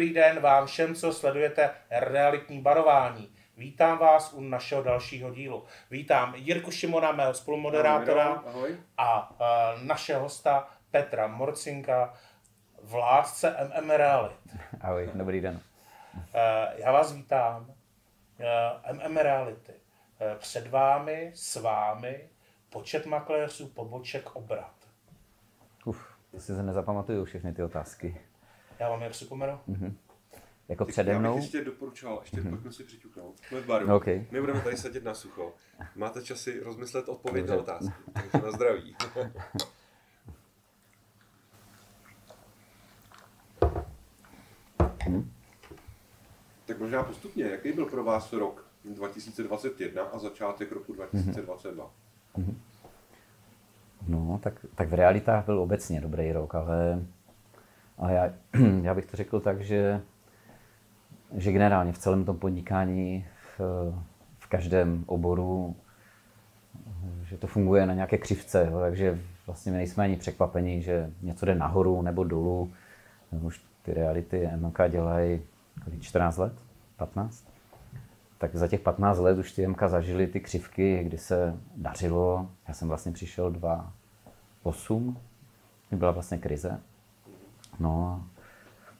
dobrý den vám všem, co sledujete realitní barování. Vítám vás u našeho dalšího dílu. Vítám Jirku Šimona, mého spolumoderátora Ahoj. a uh, našeho hosta Petra Morcinka, vládce MM Realit. Ahoj, dobrý den. Uh, já vás vítám. Uh, MM Reality. Uh, před vámi, s vámi, počet makléřů, poboček, obrat. Uf, to si se nezapamatuju všechny ty otázky. Já vám je připomenu. Mhm. Jako Tak přede Já mnou? bych ještě doporučoval, ještě mm-hmm. pojďme si přiťuknout. Jsme v baru. Mhm. OK. My budeme tady sedět na sucho. Máte čas si rozmyslet odpověď Dobře. na otázku. Takže na zdraví. tak možná postupně, jaký byl pro vás rok 2021 a začátek roku 2022? No, tak, tak v realitách byl obecně dobrý rok, ale, ale já, já bych to řekl tak, že, že generálně v celém tom podnikání, v, v každém oboru, že to funguje na nějaké křivce, jo, takže vlastně my nejsme ani překvapení, že něco jde nahoru nebo dolů. Už ty reality MK dělají kolik, 14 let, 15? Tak za těch 15 let už ty MK zažili ty křivky, kdy se dařilo. Já jsem vlastně přišel 2.8, kdy byla vlastně krize. No,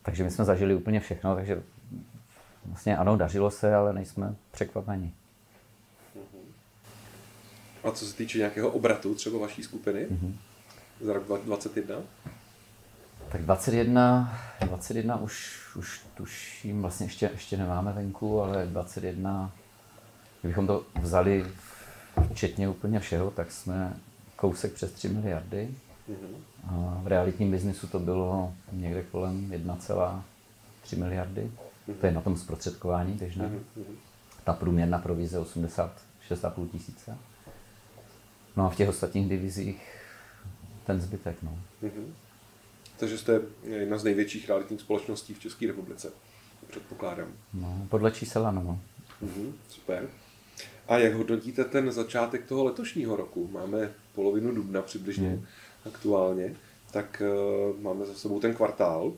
takže my jsme zažili úplně všechno, takže vlastně ano, dařilo se, ale nejsme překvapeni. A co se týče nějakého obratu třeba vaší skupiny Mhm. za rok 2021? Tak 21, 21 už, už tuším, vlastně ještě, ještě nemáme venku, ale 21, kdybychom to vzali včetně úplně všeho, tak jsme kousek přes 3 miliardy. A v realitním biznisu to bylo někde kolem 1,3 miliardy. To je na tom zprostředkování běžné. Ta průměrná provize 86,5 tisíce. No a v těch ostatních divizích ten zbytek. No. Takže jste jedna z největších realitních společností v České republice, předpokládám. No, podle čísel ano. Mhm, super. A jak hodnotíte ten začátek toho letošního roku? Máme polovinu dubna přibližně Hmm. Aktuálně, tak uh, máme za sebou ten kvartál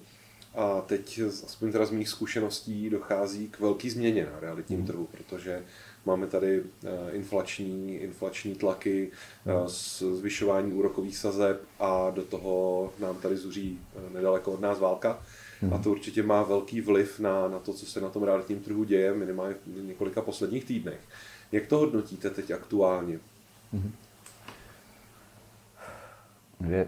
a teď, aspoň teda z mých zkušeností, dochází k velké změně na realitním Hmm. trhu, protože máme tady uh, inflační, inflační tlaky, uh, s- zvyšování úrokových sazeb a do toho nám tady zuří nedaleko od nás válka. A to určitě má velký vliv na, na to, co se na tom realitním trhu děje, minimálně v několika posledních týdnech. Jak to hodnotíte teď aktuálně? Je, je,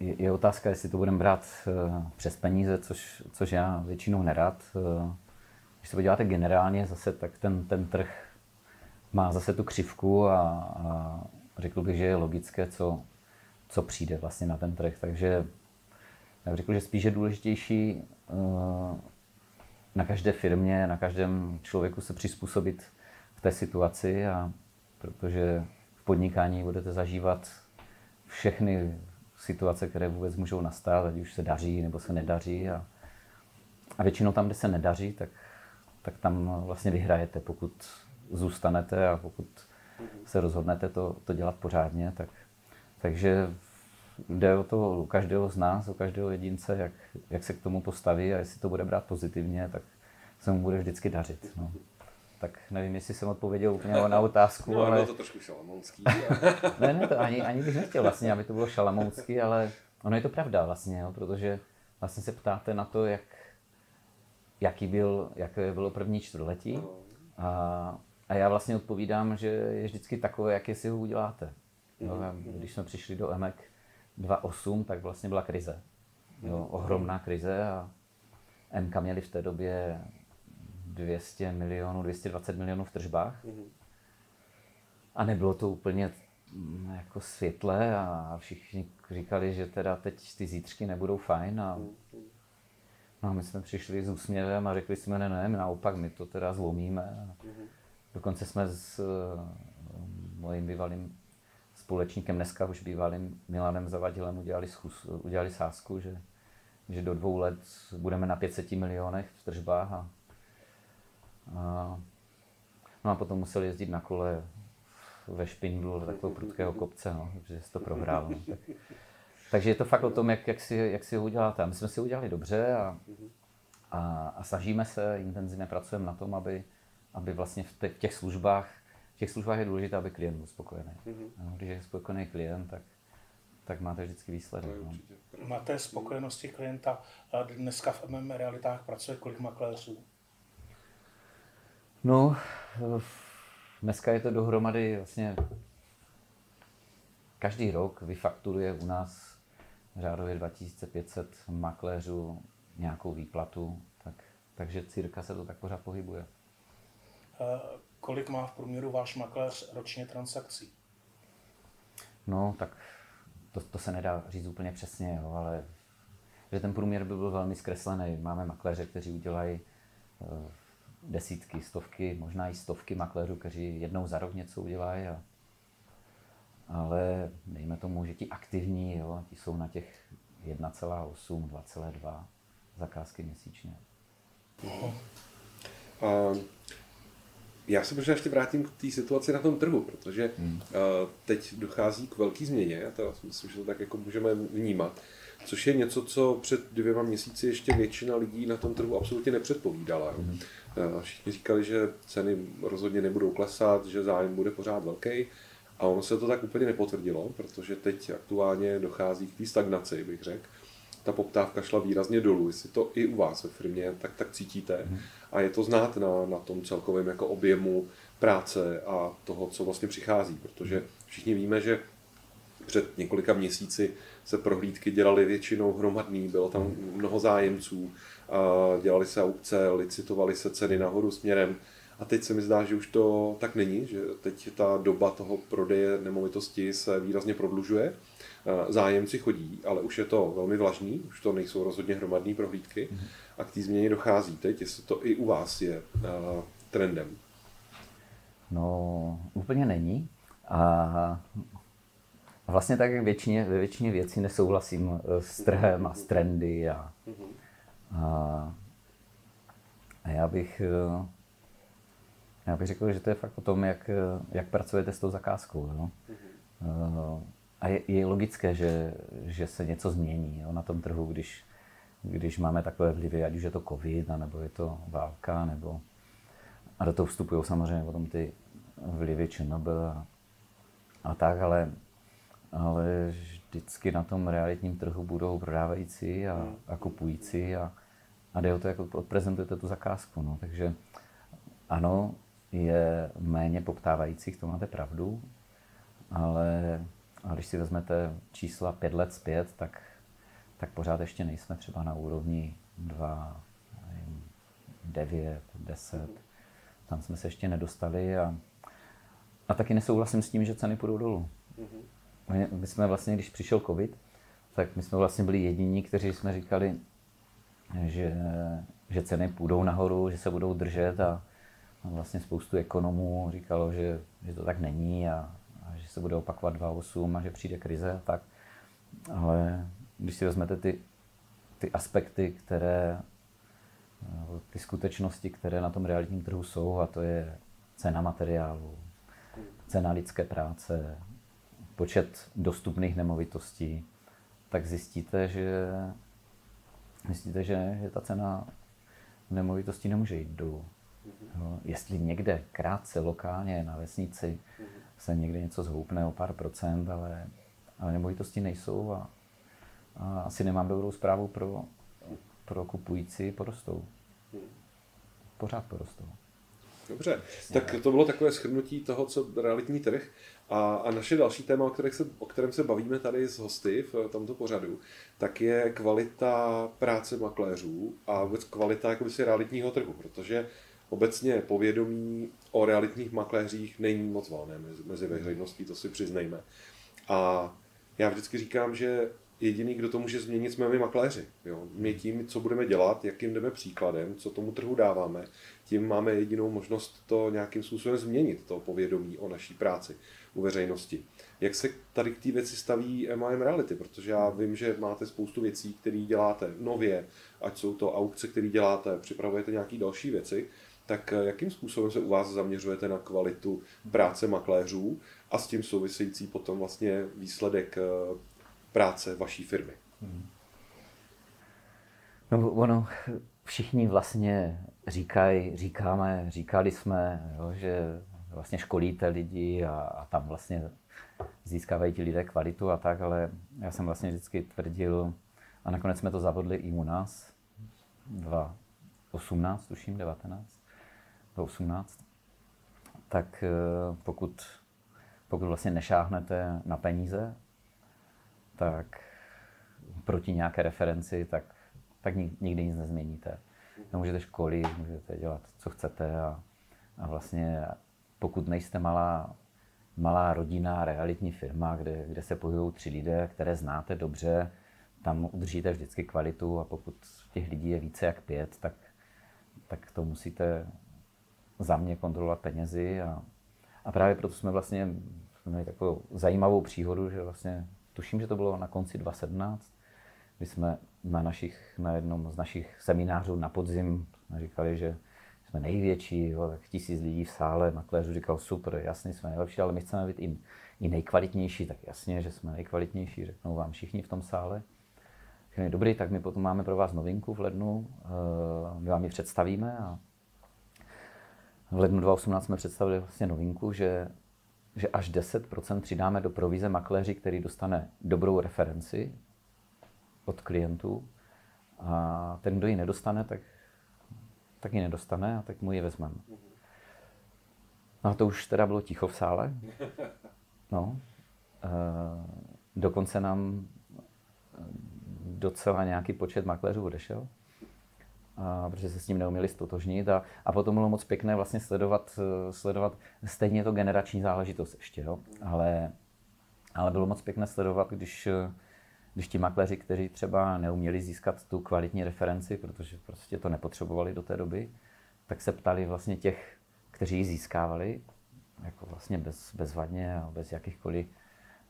je otázka, jestli to budeme brát uh, přes peníze, což, což já většinou nerad. Uh, když se podíváte generálně zase, tak ten, ten trh má zase tu křivku a, a řekl bych, že je logické, co, co přijde vlastně na ten trh. Takže já bych řekl, že spíš je důležitější uh, na každé firmě, na každém člověku se přizpůsobit v té situaci, a protože v podnikání budete zažívat všechny situace, které vůbec můžou nastat, ať už se daří nebo se nedaří. A, a většinou tam, kde se nedaří, tak, tak tam vlastně vyhrajete, pokud zůstanete a pokud se rozhodnete to, to dělat pořádně. Tak, takže jde o to u každého z nás, o každého jedince, jak, jak se k tomu postaví a jestli to bude brát pozitivně, tak se mu bude vždycky dařit. No. Tak nevím, jestli jsem odpověděl úplně na otázku, No, ale... bylo to trošku šalamounský. Ne, ne, to ani, ani bych nechtěl vlastně, aby to bylo šalamoucky, ale ono je to pravda vlastně, jo, protože vlastně se ptáte na to, jak, jaký byl, jaké bylo první čtvrtletí a, a já vlastně odpovídám, že je vždycky takové, jaké si ho uděláte. Jo, a když jsme přišli do EMEK 2.8, tak vlastně byla krize. Jo, ohromná krize a MK měli v té době 200 milionů, 220 milionů v tržbách. A nebylo to úplně mm, jako světle a všichni říkali, že teda teď ty zítřky nebudou fajn a no a my jsme přišli s úsměvem a řekli jsme, ne, ne, my naopak, my to teda zlomíme. A dokonce jsme s uh, mojím bývalým společníkem, dneska už bývalým Milanem Zavadilem udělali, schůz, udělali sázku, že, že do dvou let budeme na 500 milionech v tržbách a, a no a potom museli jezdit na kole ve špindlu do takového prudkého kopce, no, protože se to prohrál. No. Tak, takže je to fakt o tom, jak, jak, si, jak si ho uděláte. A my jsme si ho udělali dobře a, a, a snažíme se, intenzivně pracujeme na tom, aby, aby vlastně v, v těch službách, v těch službách je důležité, aby klient byl spokojený. No, když je spokojený klient, tak, tak máte vždycky výsledek. No. Máte spokojenosti klienta. Dneska v MM realitách pracuje kolik makléřů? No, dneska je to dohromady vlastně každý rok vyfakturuje u nás řádově 2500 makléřů nějakou výplatu, tak, takže cirka se to tak pořád pohybuje. Kolik má v průměru váš makléř ročně transakcí? No, tak to, to se nedá říct úplně přesně, jo, ale že ten průměr by byl velmi zkreslený. Máme makléře, kteří udělají uh, desítky, stovky, možná i stovky makléřů, kteří jednou za rok něco udělají. A, ale dejme tomu, že ti aktivní, jo, ti jsou na těch 1,8, 2,2 zakázky měsíčně. Uh, já se možná ještě vrátím k té situaci na tom trhu, protože hmm. uh, teď dochází k velké změně, a to myslím, že to tak jako můžeme vnímat, což je něco, co před dvěma měsíci ještě většina lidí na tom trhu absolutně nepředpovídala. Uh, všichni říkali, že ceny rozhodně nebudou klesat, že zájem bude pořád velký. A ono se to tak úplně nepotvrdilo, protože teď aktuálně dochází k té stagnaci, bych řekl. Ta poptávka šla výrazně dolů, jestli to i u vás ve firmě tak, tak cítíte. Hmm. A je to znát na, na tom celkovém jako objemu práce a toho, co vlastně přichází, protože všichni víme, že před několika měsíci se prohlídky dělaly většinou hromadný, bylo tam mnoho zájemců, dělali se aukce, licitovaly se ceny nahoru směrem. A teď se mi zdá, že už to tak není, že teď ta doba toho prodeje nemovitosti se výrazně prodlužuje. Zájemci chodí, ale už je to velmi vlažný, už to nejsou rozhodně hromadné prohlídky a k té změně dochází teď, jestli to i u vás je trendem. No, úplně není. A vlastně tak, jak většině, ve většině věcí nesouhlasím e, s trhem a s trendy. A, a, a já bych e, já bych řekl, že to je fakt o tom, jak, jak pracujete s tou zakázkou. Jo? Mm-hmm. A je, je logické, že, že se něco změní jo, na tom trhu, když, když máme takové vlivy, ať už je to covid, nebo je to válka, nebo a do toho vstupují samozřejmě potom ty vlivy ČNB a, a tak, ale, ale vždycky na tom realitním trhu budou prodávající a, a kupující a, a jde o to, jak odprezentujete tu zakázku. No. Takže ano, je méně poptávajících, to máte pravdu, ale, ale když si vezmete čísla pět let zpět, tak, tak pořád ještě nejsme třeba na úrovni 2, 9, 10. Tam jsme se ještě nedostali a, a taky nesouhlasím s tím, že ceny půjdou dolů. My, my jsme vlastně, když přišel covid, tak my jsme vlastně byli jediní, kteří jsme říkali, že, že ceny půjdou nahoru, že se budou držet a, vlastně spoustu ekonomů říkalo, že, že to tak není a, a že se bude opakovat 2.8 a že přijde krize a tak. Ale když si vezmete ty, ty aspekty, které, ty skutečnosti, které na tom realitním trhu jsou, a to je cena materiálu, cena lidské práce, počet dostupných nemovitostí, tak zjistíte, že, zjistíte, že, že ta cena nemovitostí nemůže jít dolů. No, jestli někde krátce lokálně na vesnici se někde něco zhoupne o pár procent, ale, ale nemovitosti nejsou a, a asi nemám dobrou zprávu pro, pro kupující, porostou. Pořád porostou. Dobře, tak to bylo takové shrnutí toho, co realitní trh. A, a naše další téma, o, se, o kterém se bavíme tady s hosty v tomto pořadu, tak je kvalita práce makléřů a vůbec kvalita jakoby si realitního trhu, protože obecně povědomí o realitních makléřích není moc valné mezi, mezi veřejností, to si přiznejme. A já vždycky říkám, že jediný, kdo to může změnit, jsme my makléři. Jo? My tím, co budeme dělat, jakým jdeme příkladem, co tomu trhu dáváme, tím máme jedinou možnost to nějakým způsobem změnit, to povědomí o naší práci u veřejnosti. Jak se tady k té věci staví MIM Reality? Protože já vím, že máte spoustu věcí, které děláte nově, ať jsou to aukce, které děláte, připravujete nějaké další věci. Tak eh, jakým způsobem se u vás zaměřujete na kvalitu práce makléřů a s tím související potom vlastně výsledek eh, práce vaší firmy? Hmm. No ono, všichni vlastně říkají, říkáme, říkali jsme, jo, že vlastně školíte lidi a, a tam vlastně získávají ti lidé kvalitu a tak, ale já jsem vlastně vždycky tvrdil, a nakonec jsme to zavodli i u nás, 2018, tuším, 19, 2018, tak eh, pokud, pokud vlastně nešáhnete na peníze, tak proti nějaké referenci, tak, tak nikdy nic nezměníte. Můžete školit, můžete dělat, co chcete a, a vlastně pokud nejste malá, malá rodina, realitní firma, kde, kde se pohybují tři lidé, které znáte dobře, tam udržíte vždycky kvalitu a pokud těch lidí je více jak pět, tak, tak to musíte za mě kontrolovat penězi a, a právě proto jsme vlastně měli takovou zajímavou příhodu, že vlastně tuším, že to bylo na konci 2017, kdy jsme na, našich, na jednom z našich seminářů na podzim říkali, že jsme největší, jo, tak tisíc lidí v sále, makléřů říkal, super, jasně, jsme nejlepší, ale my chceme být i, i nejkvalitnější, tak jasně, že jsme nejkvalitnější, řeknou vám všichni v tom sále. Říkali, dobrý, tak my potom máme pro vás novinku v lednu, eh, my vám ji představíme a v lednu 2018 jsme představili vlastně novinku, že, že až 10% přidáme do provize makléři, který dostane dobrou referenci od klientů a ten, kdo ji nedostane, tak, tak ji nedostane a tak mu ji vezmeme. No a to už teda bylo ticho v sále. No. E, dokonce nám docela nějaký počet makléřů odešel a, protože se s ním neuměli stotožnit a, a potom bylo moc pěkné vlastně sledovat, eh, sledovat stejně to generační záležitost ještě, jo? Ale, ale bylo moc pěkné sledovat, když, eh, když ti makléři, kteří třeba neuměli získat tu kvalitní referenci, protože prostě to nepotřebovali do té doby, tak se ptali vlastně těch, kteří ji získávali, jako vlastně bez, bezvadně a bez jakýchkoliv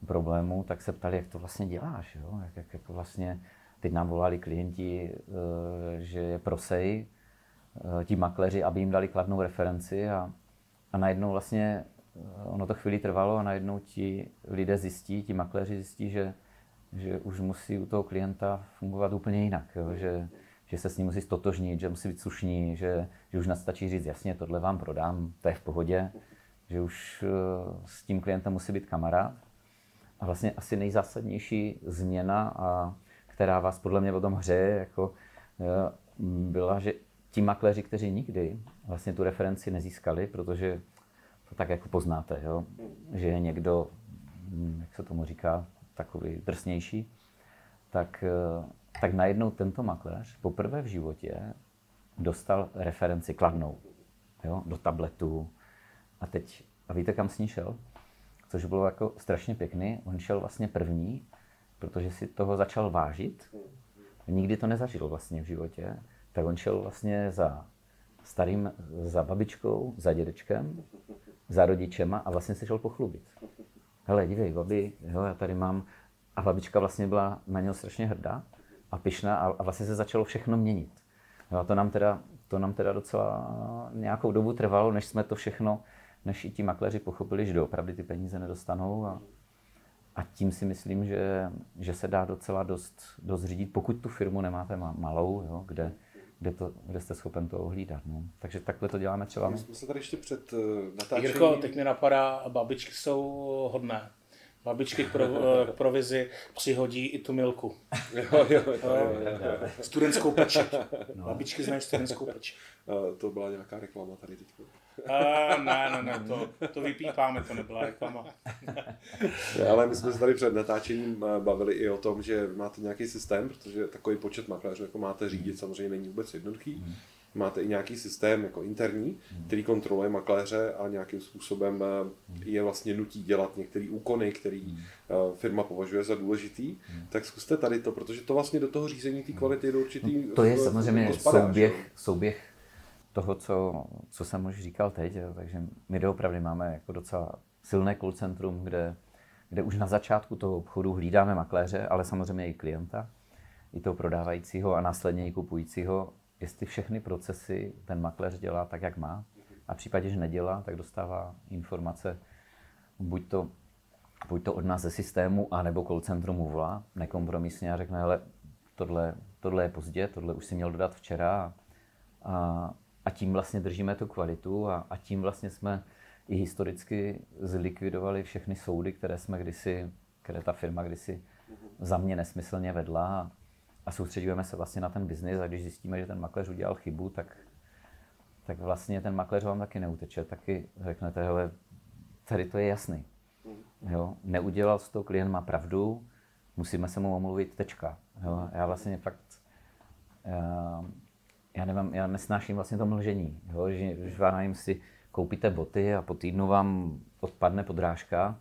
problémů, tak se ptali, jak to vlastně děláš, jo? Jak, jak, jak vlastně Teď nám volali klienti, eh, že je prosej, eh, ti makléři, aby jim dali kladnou referenci a, a najednou vlastně eh, ono to chvíli trvalo a najednou ti lidé zjistí, ti makléři zjistí, že, že už musí u toho klienta fungovat úplně jinak, jo? Že, že se s ním musí stotožnit, že musí být slušní, že, že už nastačí říct, jasně, tohle vám prodám, to je v pohodě, že už s tím klientem musí být kamarád. A vlastně asi nejzásadnější změna a která vás podle mě tom hře jako, byla, že ti makléři, kteří nikdy vlastně tu referenci nezískali, protože to tak jako poznáte, jo? že je někdo, hm, jak se tomu říká, takový drsnější, tak, eh, tak najednou tento makléř poprvé v životě dostal referenci kladnou jo? do tabletu a teď, a víte, kam s ní šel? Což bylo jako strašně pěkný, on šel vlastně první protože si toho začal vážit. Nikdy to nezažil vlastně v životě. Tak on šel vlastně za starým, za babičkou, za dědečkem, za rodičema a vlastně se šel pochlubit. Hele, dívej, babi, jo, já tady mám... A babička vlastně byla na něho strašně hrdá a pyšná a, a vlastně se začalo všechno měnit. Jo, a to nám, teda, to nám teda docela nějakou dobu trvalo, než jsme to všechno, než i ti makléři pochopili, že doopravdy ty peníze nedostanou a, a tím si myslím, že, že se dá docela dost, dost řídit, pokud tu firmu nemáte malou, jo, kde, kde, to, kde jste schopen to ohlídat. No. Takže takhle to děláme třeba my. jsme se tady ještě před uh, natáčením... Jirko, teď mi napadá, babičky jsou hodné. Babičky k, pro, k provizi přihodí i tu milku. jo, jo, jo, jo, jo. Studentskou pečeť. No. Babičky znají studentskou pečeť. Uh, to byla nějaká reklama tady teď. Uh, ne, ne, ne, to, to vypípáme, to nebyla reklama. Ale my jsme se tady před natáčením eh, bavili i o tom, že máte nějaký systém, protože takový počet makléřů, jako máte řídit, samozřejmě není vůbec jednoduchý. Hmm. Máte i nějaký systém jako interní, hmm. který kontroluje makléře a nějakým způsobem eh, hmm. je vlastně nutí dělat některé úkony, který firma považuje za důležitý. Tak zkuste tady to, protože to vlastně do toho řízení té kvality do určitý... No, to je samozřejmě souběh, souběh toho, co, co jsem už říkal teď, jo. takže my doopravdy máme jako docela silné call centrum, kde, kde už na začátku toho obchodu hlídáme makléře, ale samozřejmě i klienta, i toho prodávajícího a následně i kupujícího, jestli všechny procesy ten makléř dělá tak, jak má. A v případě, že nedělá, tak dostává informace buď to, buď to od nás ze systému, anebo call centrum volá nekompromisně a řekne, hele, tohle, tohle je pozdě, tohle už si měl dodat včera A, a tím vlastně držíme tu kvalitu a, a tím vlastně jsme i historicky zlikvidovali všechny soudy, které jsme kdysi, které ta firma kdysi za mě nesmyslně vedla a, a soustředujeme se vlastně na ten biznis a když zjistíme, že ten makléř udělal chybu, tak, tak vlastně ten makléř vám taky neuteče, taky řeknete, hele, tady to je jasný. Jo, neudělal to, klient má pravdu, musíme se mu omluvit, tečka. Jo, já vlastně fakt, já, já, nevím, já nesnáším vlastně to mlžení, jo, že, že vám si koupíte boty a po týdnu vám odpadne podrážka,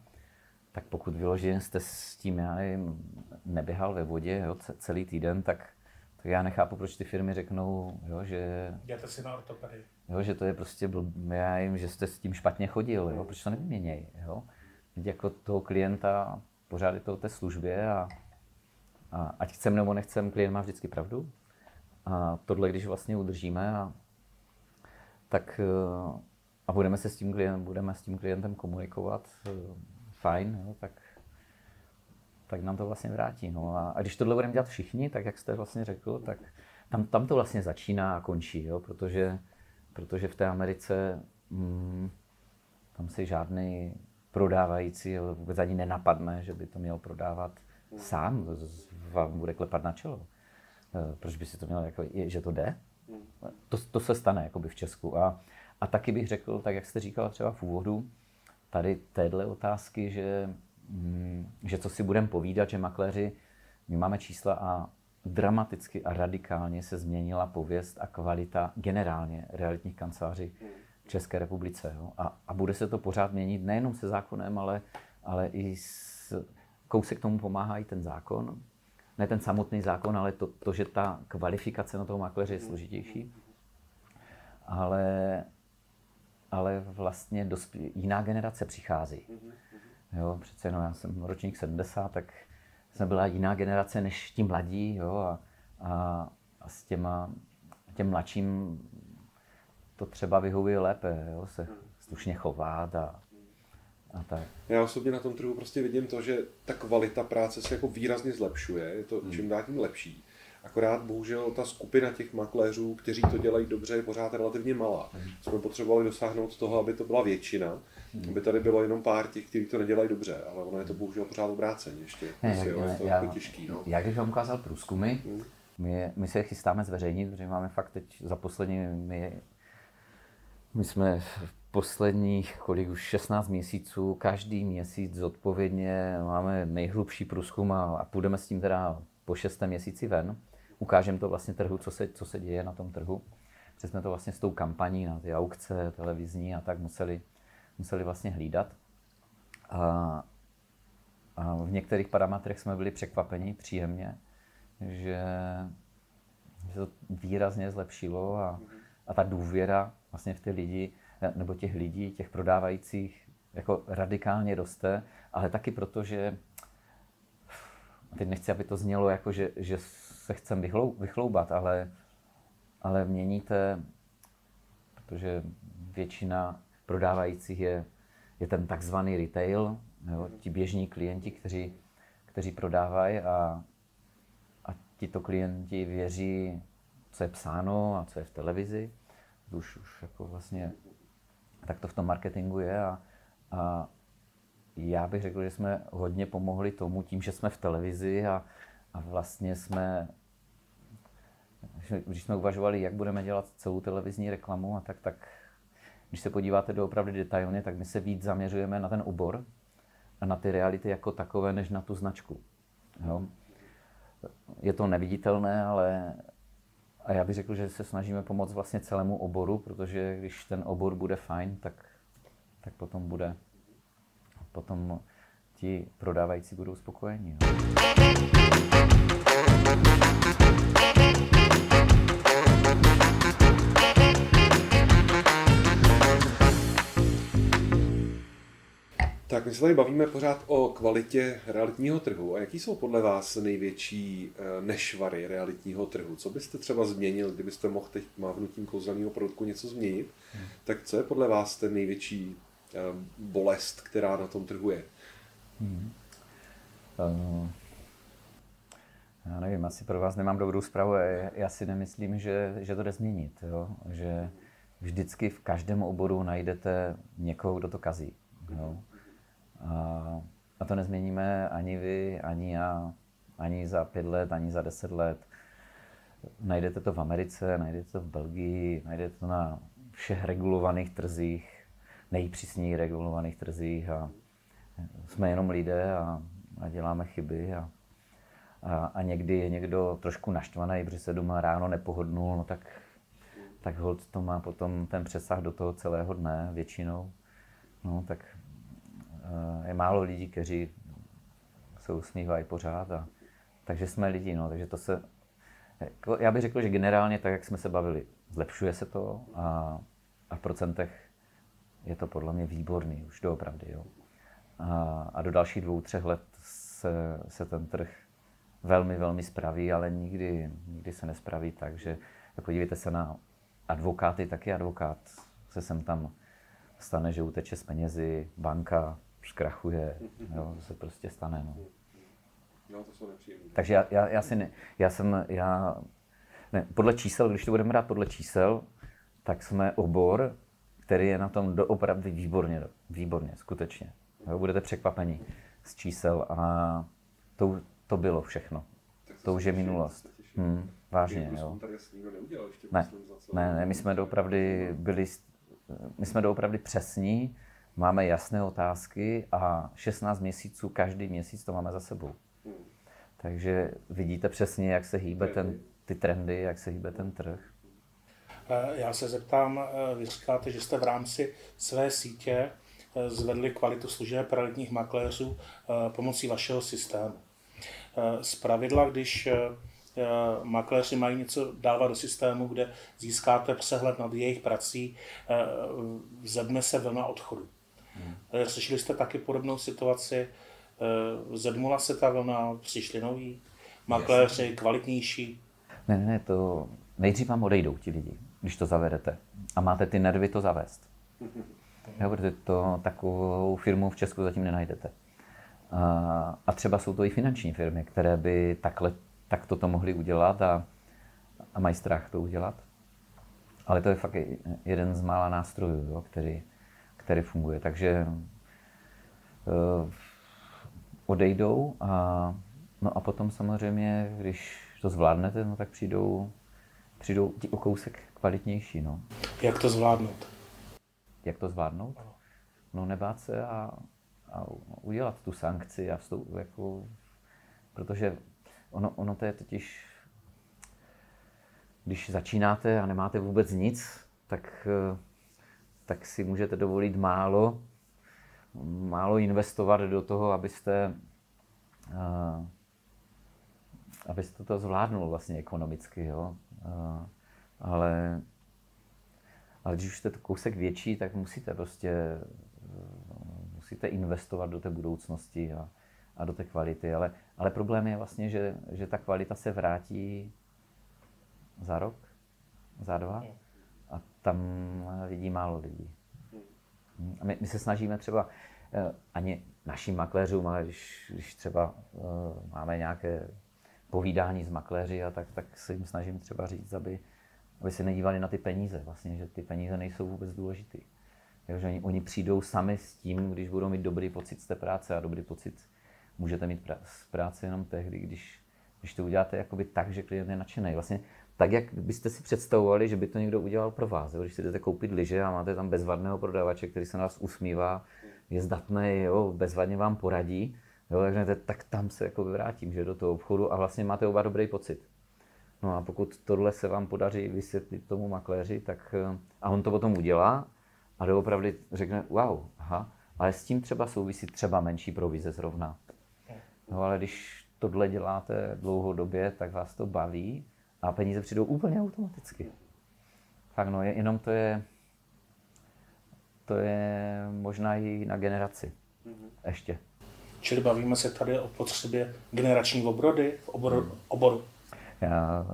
tak pokud vyloženě jste s tím, já nevím, neběhal ve vodě jo, celý týden, tak, tak já nechápu, proč ty firmy řeknou, jo, že... Jděte si na ortopedii. Jo, že to je prostě blb, já jim, že jste s tím špatně chodil, jo, proč to nevyměněj, jo. Teď jako toho klienta pořád je to o té službě a, a ať chcem nebo nechcem, klient má vždycky pravdu. A tohle, když vlastně udržíme, a, tak a budeme se s tím klientem, budeme s tím klientem komunikovat, fajn, jo, tak, tak nám to vlastně vrátí. No. A, a když tohle budeme dělat všichni, tak jak jste vlastně řekl, tak tam, tam to vlastně začíná a končí, jo, protože, protože v té Americe mm, tam si žádný prodávající vůbec ani nenapadne, že by to měl prodávat sám, vám bude klepat na čelo. E, proč by si to měl, jako, že to jde? To, to se stane jakoby v Česku. A, a taky bych řekl, tak jak jste říkala třeba v úvodu, tady téhle otázky, že, mm, že co si budeme povídat, že makléři, my máme čísla a dramaticky a radikálně se změnila pověst a kvalita generálně realitních kanceláří v České republice. Jo? A, a bude se to pořád měnit nejenom se zákonem, ale, ale i s, kousek tomu pomáhá i ten zákon. Ne ten samotný zákon, ale to, to že ta kvalifikace na toho makléře je složitější. Ale, ale vlastně dospí, jiná generace přichází. Jo, přece jenom já jsem ročník 70, tak jsem byla jiná generace než ti mladí, jo, a, a, a s těma, těm mladším to třeba vyhovuje lépe, jo, se slušně chovat a, a tak. Já osobně na tom trhu prostě vidím to, že ta kvalita práce se jako výrazně zlepšuje, je to čím dál tím lepší. Akorát bohužel ta skupina těch makléřů, kteří to dělají dobře, je pořád relativně malá. Jsme potřebovali dosáhnout toho, aby to byla většina, aby tady bylo jenom pár těch, kteří to nedělají dobře, ale ono je to bohužel pořád obráceně ještě. Ne, jak, jo, je to já, jako těžký. No. Já když vám ukázal průzkumy, hmm. my, my se chystáme zveřejnit, protože máme fakt teď za poslední, my, my jsme posledních, kolik už 16 měsíců, každý měsíc zodpovědně máme nejhlubší průzkum a, a půjdeme s tím teda po šestém měsíci ven ukážeme to vlastně trhu, co se, co se děje na tom trhu. Protože jsme to vlastně s tou kampaní na ty aukce televizní a tak museli, museli vlastně hlídat. A, a v některých parametrech jsme byli překvapeni příjemně, že, že to výrazně zlepšilo a, a ta důvěra vlastně v ty lidi, nebo těch lidí, těch prodávajících, jako radikálně roste, ale taky proto, že teď nechci, aby to znělo jako, že, že se chcem vychloubat, ale, ale měníte, protože většina prodávajících je, je ten takzvaný retail, jo, ti běžní klienti, kteří, kteří prodávají a, a tito klienti věří, co je psáno a co je v televizi. Už, už jako vlastně tak to v tom marketingu je a, a já bych řekl, že jsme hodně pomohli tomu tím, že jsme v televizi a, a vlastně jsme, když jsme uvažovali, jak budeme dělat celou televizní reklamu, a tak, tak když se podíváte do opravdu detailně, tak my se víc zaměřujeme na ten obor a na ty reality jako takové, než na tu značku. Jo? Je to neviditelné, ale a já bych řekl, že se snažíme pomoct vlastně celému oboru, protože když ten obor bude fajn, tak, tak potom bude potom ti prodávající budou spokojení. No. Tak my se tady bavíme pořád o kvalitě realitního trhu. A jaký jsou podle vás největší eh, nešvary realitního trhu? Co byste třeba změnil, kdybyste mohl teď mávnutím kouzelného produktu něco změnit? Hmm. Tak co je podle vás ten největší eh, bolest, která na tom trhu je? Hmm. Uh, Já nevím, asi pro vás nemám dobrou zprávu. Já si nemyslím, že, že to jde změnit. Jo? Že vždycky v každém oboru najdete někoho, kdo to kazí. Jo? A, a to nezměníme ani vy, ani já, ani za pět let, ani za deset let. Najdete to v Americe, najdete to v Belgii, najdete to na všech regulovaných trzích, nejpřísněji regulovaných trzích a jsme jenom lidé a, a děláme chyby a, a, a někdy je někdo trošku naštvaný, protože se doma ráno nepohodnul, no tak, tak hold to má potom ten přesah do toho celého dne většinou. No tak je málo lidí, kteří se usmívají pořád a takže jsme lidi, no, takže to se, jako, já bych řekl, že generálně tak, jak jsme se bavili, zlepšuje se to a, a v procentech je to podle mě výborný, už doopravdy, jo. A, a do dalších dvou, třech let se, se ten trh velmi, velmi spraví, ale nikdy, nikdy se nespraví tak, že podívejte se na advokáty, taky advokát se sem tam stane, že uteče z penězi, banka zkrachuje, jo, to se prostě stane. No. No, to jsou nepříjemné. Takže já, já, já, si ne, já jsem, já, ne, podle čísel, když to budeme brát podle čísel, tak jsme obor, který je na tom doopravdy výborně, výborně, skutečně. Jo, budete překvapeni z čísel a to, to bylo všechno. To už je minulost. Hmm, vážně, jo. Ne, ne, ne, my jsme doopravdy byli, my jsme doopravdy přesní, máme jasné otázky a 16 měsíců, každý měsíc to máme za sebou. Takže vidíte přesně, jak se hýbe ten, ty trendy, jak se hýbe ten trh. Eh, já se zeptám, eh, vy říkáte, že jste v rámci své sítě eh, zvedli kvalitu služeb realitních makléřů pomocí vašeho systému. Z pravidla, když makléři mají něco dávat do systému, kde získáte přehled nad jejich prací, zedne se vlna odchodu. Hmm. Slyšeli jste taky podobnou situaci? Zedmula se ta vlna, přišli noví makléři, kvalitnější? Ne, ne, to nejdřív vám odejdou ti lidi když to zavedete. A máte ty nervy to zavést. Jo, protože to takovou firmu v Česku zatím nenajdete. A, a třeba jsou to i finanční firmy, které by takhle, takto to mohly udělat a, a mají strach to udělat. Ale to je fakt jeden z mála nástrojů, jo, který, který funguje. Takže uh, odejdou a, no a potom samozřejmě, když to zvládnete, no tak přijdou, přijdou ti o kousek kvalitnější. No. Jak to zvládnout? Jak to zvládnout? No nebát se a, a udělat tu sankci a vstup, jako, protože ono, ono to je totiž, když začínáte a nemáte vůbec nic, tak, tak si můžete dovolit málo, málo investovat do toho, abyste, uh, abyste to zvládnul vlastně ekonomicky. Jo? Uh, ale, ale když už jste to kousek větší, tak musíte prostě musíte investovat do té budoucnosti a, a do té kvality. Ale, ale problém je vlastně, že, že ta kvalita se vrátí za rok, za dva a tam vidí málo lidí. A my, my se snažíme třeba eh, ani našim makléřům, ale když, když třeba uh, máme nějaké povídání s makléři, a tak, tak se jim snažím třeba říct, aby, aby se nedívali na ty peníze, vlastně, že ty peníze nejsou vůbec důležitý. Takže oni, oni přijdou sami s tím, když budou mít dobrý pocit z té práce a dobrý pocit můžete mít z práce jenom tehdy, když, když to uděláte jakoby tak, že klient je nadšený. Vlastně tak, jak byste si představovali, že by to někdo udělal pro vás. Jo? Když si jdete koupit lyže a máte tam bezvadného prodavače, který se na vás usmívá, je zdatný, jo, bezvadně vám poradí, jo, takže tak tam se jako vrátím, že do toho obchodu a vlastně máte oba dobrý pocit. No a pokud tohle se vám podaří vysvětlit tomu makléři, tak eh, a on to potom udělá a doopravdy řekne, wow, aha, ale s tím třeba souvisí třeba menší provize zrovna. No ale když tohle děláte dlouhodobě, tak vás to baví a peníze přijdou úplně automaticky. Fakt no, je, jenom to je, to je možná i na generaci. Mm-hmm. Ještě. Čili bavíme se tady o potřebě generační obrody v oboru. Mm. oboru. Já,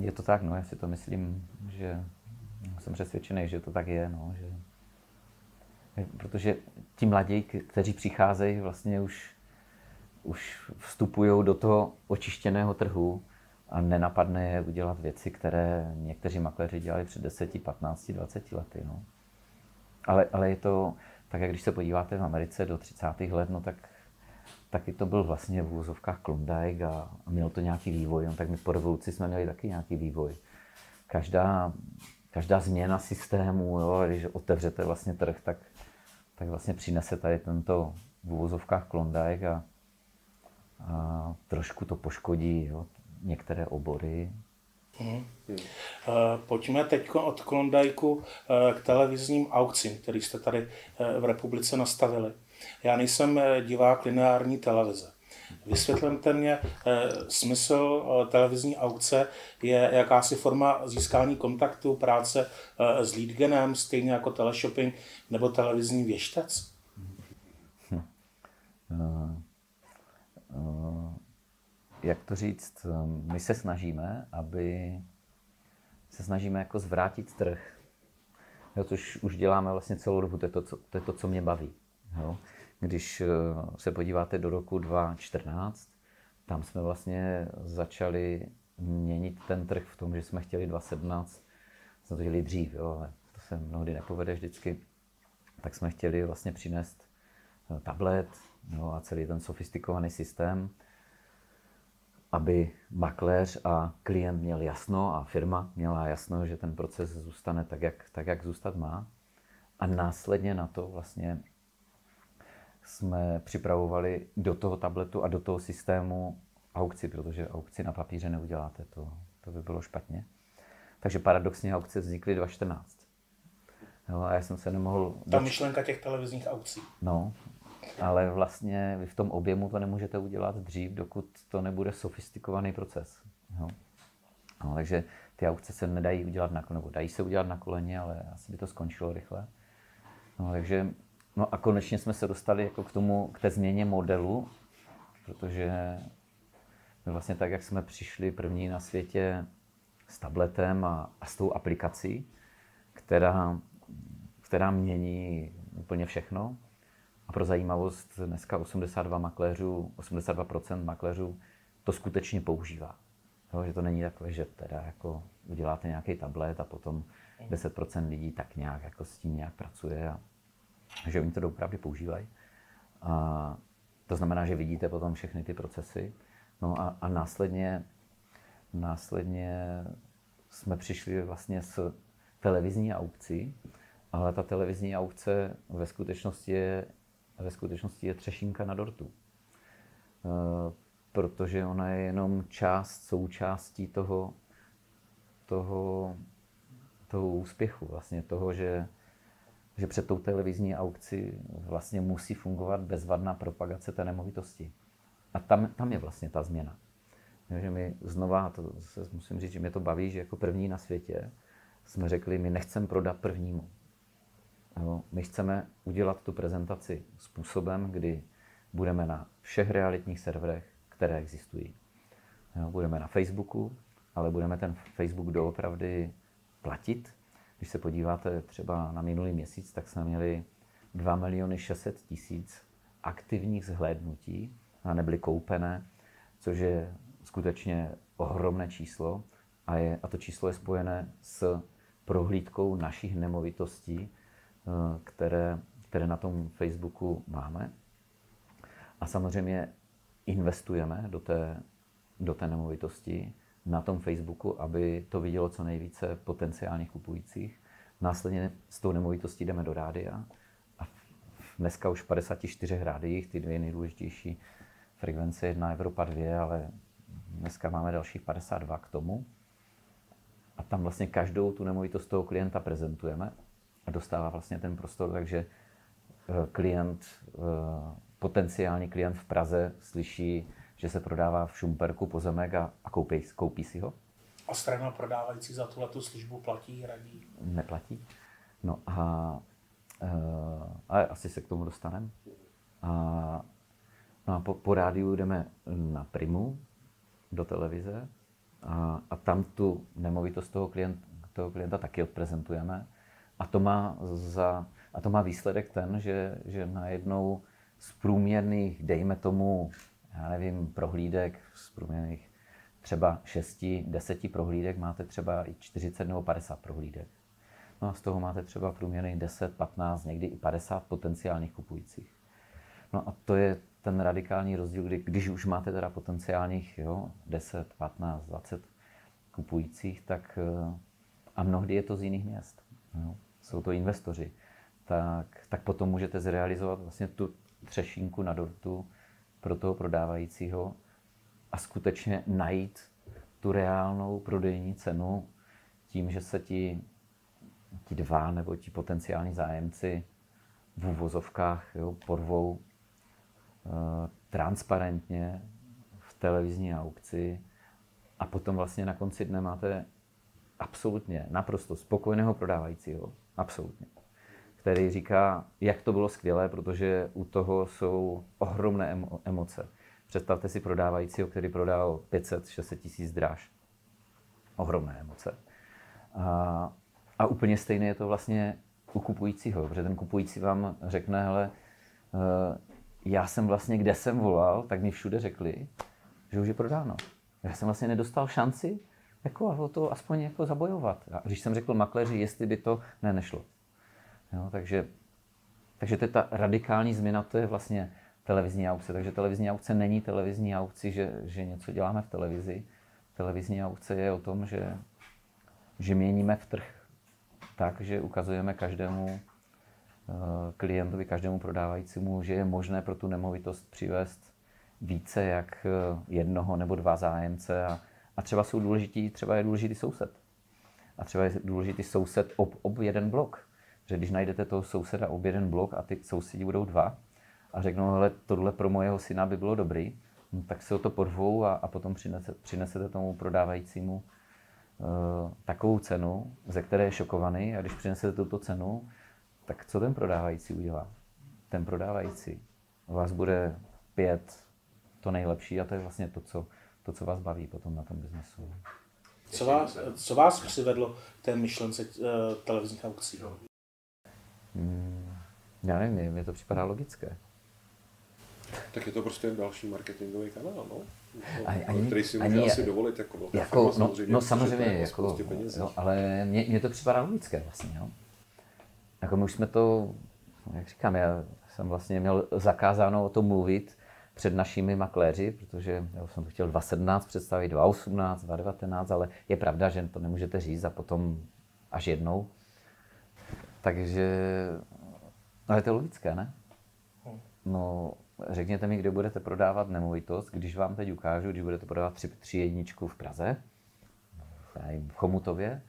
je to tak, no, já si to myslím, že jsem přesvědčený, že to tak je, no, že, protože ti mladí, kteří přicházejí, vlastně už už vstupují do toho očištěného trhu a nenapadne je udělat věci, které někteří makléři dělali před 10, 15, 20 lety. No. Ale, ale je to, tak jak když se podíváte v Americe do 30. let, no tak taky to byl vlastně v úvozovkách Klondike a, a měl to nějaký vývoj. No, tak my po revoluci jsme měli taky nějaký vývoj. Každá, každá změna systému, jo, když otevřete vlastně trh, tak, tak vlastně přinese tady tento v úvozovkách Klondike a, a trošku to poškodí jo, některé obory. Hmm. Hmm. Pojďme teď od Klondajku eh, k televizním aukcím, který jste tady eh, v republice nastavili. Já nejsem divák lineární televize. Vysvětlete mě, smysl televizní aukce je jakási forma získání kontaktu, práce s leadgenem, stejně jako teleshopping nebo televizní věštec? Hm. Uh, uh, jak to říct, my se snažíme, aby se snažíme jako zvrátit trh, jo, což už děláme vlastně celou dobu, to je to, co, to, je to, co mě baví. Jo. Když eh, se podíváte do roku 2014, tam jsme vlastně začali měnit ten trh v tom, že jsme chtěli 2017, jsme to chtěli dřív, jo, ale to se mnohdy nepovede vždycky, tak jsme chtěli vlastně přinést eh, tablet jo, a celý ten sofistikovaný systém, aby makléř a klient měl jasno a firma měla jasno, že ten proces zůstane tak, jak, tak, jak zůstat má. A následně na to vlastně jsme připravovali do toho tabletu a do toho systému aukci, protože aukci na papíře neuděláte, to, to by bylo špatně. Takže paradoxně aukce vznikly 2014. Jo, a já jsem se nemohl... Ta myšlenka těch televizních aukcí. No, ale vlastně vy v tom objemu to nemůžete udělat dřív, dokud to nebude sofistikovaný proces. Jo. No, takže ty aukce se nedají udělat na koleně, nebo dají se udělat na koleně, ale asi by to skončilo rychle. No, takže, no a konečně jsme se dostali jako k tomu, k té změně modelu, protože my vlastně tak, jak jsme přišli první na světě s tabletem a, a s tou aplikací, která, která mění úplně všechno, a pro zajímavost, dneska 82 makléřů, 82% makléřů to skutečně používá. Jo, že to není takové, že teda jako uděláte nějaký tablet a potom 10% lidí tak nějak jako s tím nějak pracuje a že oni to doopravdy používají. A to znamená, že vidíte potom všechny ty procesy. No a, a následně, následně jsme přišli vlastně s televizní aukcí, ale ta televizní aukce ve skutečnosti je ve skutečnosti je třešínka na dortu. Eh, protože ona je jenom část, součástí toho, toho, toho úspěchu, vlastně toho, že, že před tou televizní aukci vlastně musí fungovat bezvadná propagace té nemovitosti. A tam, tam je vlastně ta změna. že my znova, to se musím říct, že mě to baví, že jako první na světě jsme řekli, my nechceme prodat prvnímu. My chceme udělat tu prezentaci způsobem, kdy budeme na všech realitních serverech, které existují. Budeme na Facebooku, ale budeme ten Facebook doopravdy platit. Když se podíváte třeba na minulý měsíc, tak jsme měli 2 miliony 600 tisíc aktivních zhlédnutí a nebyly koupené, což je skutečně ohromné číslo a, je, a to číslo je spojené s prohlídkou našich nemovitostí, které, které na tom Facebooku máme. A samozřejmě investujeme do té, do té nemovitosti na tom Facebooku, aby to vidělo co nejvíce potenciálních kupujících. Následně s tou nemovitostí jdeme do rádia a dneska už v 54 rádiích, ty dvě nejdůležitější frekvence, jedna Evropa 2, ale dneska máme dalších 52 k tomu. A tam vlastně každou tu nemovitost toho klienta prezentujeme a dostává vlastně ten prostor, takže eh, klient, eh, potenciální klient v Praze slyší, že se prodává v Šumperku pozemek a, a koupí, koupí si ho. A strana prodávající za tuhle službu platí, hradí? Neplatí. No a, eh, a asi se k tomu dostaneme. A, no a po, po rádiu jdeme na Primu, do televize a, a tam tu nemovitost toho, klient, toho klienta taky odprezentujeme. A to má, za, a to má výsledek ten, že, že najednou z průměrných, dejme tomu, já nevím, prohlídek z průměrných třeba 6, 10 prohlídek máte třeba i 40 nebo 50 prohlídek. No a z toho máte třeba průměrných 10, 15, někdy i 50 potenciálních kupujících. No a to je ten radikální rozdíl, kdy, když už máte teda potenciálních jo, 10, 15, 20 kupujících, tak eh, a mnohdy je to z jiných měst. Jo. Jsou to investoři. Tak, tak potom můžete zrealizovat vlastně tu třešínku na dortu pro toho prodávajícího a skutečně najít tu reálnou prodejní cenu tím, že se ti, ti dva nebo ti potenciální zájemci v úvozovkách jo, porvou e, transparentně v televizní aukci a potom vlastně na konci dne máte absolutně, naprosto spokojeného prodávajícího, absolutně, který říká, jak to bylo skvělé, protože u toho jsou ohromné emoce. Představte si prodávajícího, který prodal 500-600 tisíc dráž. Ohromné emoce. A, a úplně stejné je to vlastně u kupujícího, protože ten kupující vám řekne, hele, eh, já jsem vlastně, kde jsem volal, tak mi všude řekli, že už je prodáno. Já jsem vlastně nedostal šanci jako o to aspoň jako zabojovat. A když jsem řekl makléři, jestli by to, ne, nešlo. Jo, takže, takže to je ta radikální změna, to je vlastně televizní aukce. Takže televizní aukce není televizní aukci, že, že něco děláme v televizi. Televizní aukce je o tom, že, že měníme v trh tak, že ukazujeme každému eh, klientovi, každému prodávajícímu, že je možné pro tu nemovitost přivést více jak eh, jednoho nebo dva zájemce a, a třeba jsou důležití, třeba je důležitý soused. A třeba je důležitý soused ob, ob jeden blok. Že když najdete toho souseda ob jeden blok a ty sousedi budou dva, a řeknou, hele, tohle pro mojeho syna by bylo dobrý, no, tak si o to porvou a, a potom přinese, přinesete tomu prodávajícímu uh, takovou cenu, ze které je šokovaný a když přinesete tuto cenu, tak co ten prodávající udělá? Ten prodávající vás bude pět to nejlepší a to je vlastně to, co, to, co vás baví potom na tom biznesu. Co vás, co vás přivedlo k té myšlence uh, televizních aukcí? Hmm, já nevím, mně to připadá logické. Tak je to prostě další marketingový kanál, no. Ani, ani, který si může ani, asi dovolit jako velká jako, firma, no, samozřejmě. No samozřejmě, jako, jo, ale mně, mně to připadá logické vlastně, jo. Jako my už jsme to, jak říkám, já jsem vlastně měl zakázáno o tom mluvit před našimi makléři, protože já jsem to chtěl 2017 představit, 2018, 2019, ale je pravda, že to nemůžete říct a potom až jednou. Takže, ale to je logické, ne? No, řekněte mi, kde budete prodávat nemovitost, když vám teď ukážu, když budete prodávat tři, tři jedničku v Praze, v Chomutově,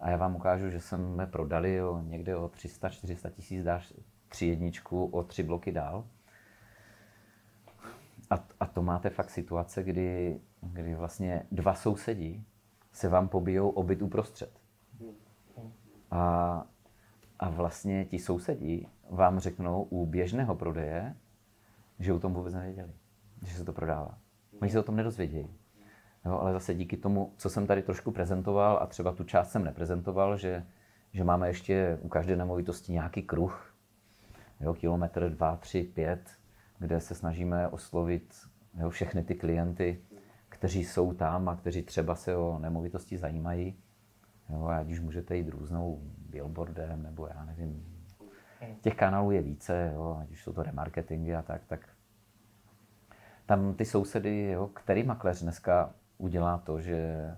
a já vám ukážu, že jsme prodali o, někde o 300-400 tisíc dáš tři jedničku o tři bloky dál. A, a to máte fakt situace, kdy, kdy vlastně dva sousedí se vám pobijou obyt uprostřed. A, a vlastně ti sousedí vám řeknou u běžného prodeje, že o tom vůbec nevěděli, že se to prodává. Oni se o tom nedozvědějí. Jo, ale zase díky tomu, co jsem tady trošku prezentoval a třeba tu část jsem neprezentoval, že, že máme ještě u každé nemovitosti nějaký kruh, jo, kilometr, dva, tři, pět, kde se snažíme oslovit jo, všechny ty klienty, kteří jsou tam a kteří třeba se o nemovitosti zajímají. Jo, ať už můžete jít různou billboardem, nebo já nevím, Těch kanálů je více, jo, ať už jsou to remarketingy a tak, tak tam ty sousedy, jo, který makléř dneska udělá to, že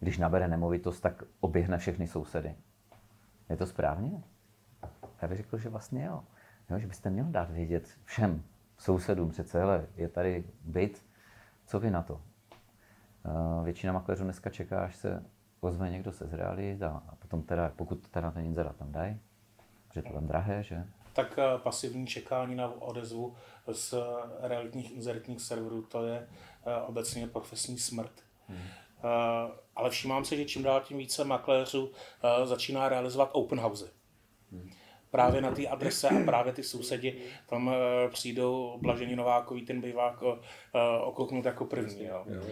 když nabere nemovitost, tak oběhne všechny sousedy. Je to správně? Já bych řekl, že vlastně jo. Jo že byste měl dát vědět všem sousedům přece, hele, je tady byt, co vy na to? Uh, většina makléřů dneska čeká, až se ozve někdo se zrealit a, potom teda, pokud teda ten inzerát tam dají, že to tam drahé, že? Tak eh, pasivní čekání na odezvu z realitních inzertních serverů, to je eh, obecně profesní smrt. Hmm. Ale všímám se, že čím dál tím více makléřů začíná realizovat open housey. Hmm. Právě na té adrese a právě ty sousedi tam přijdou Blažení Novákový, ten bývá okouknut jako první. Jo. Jo,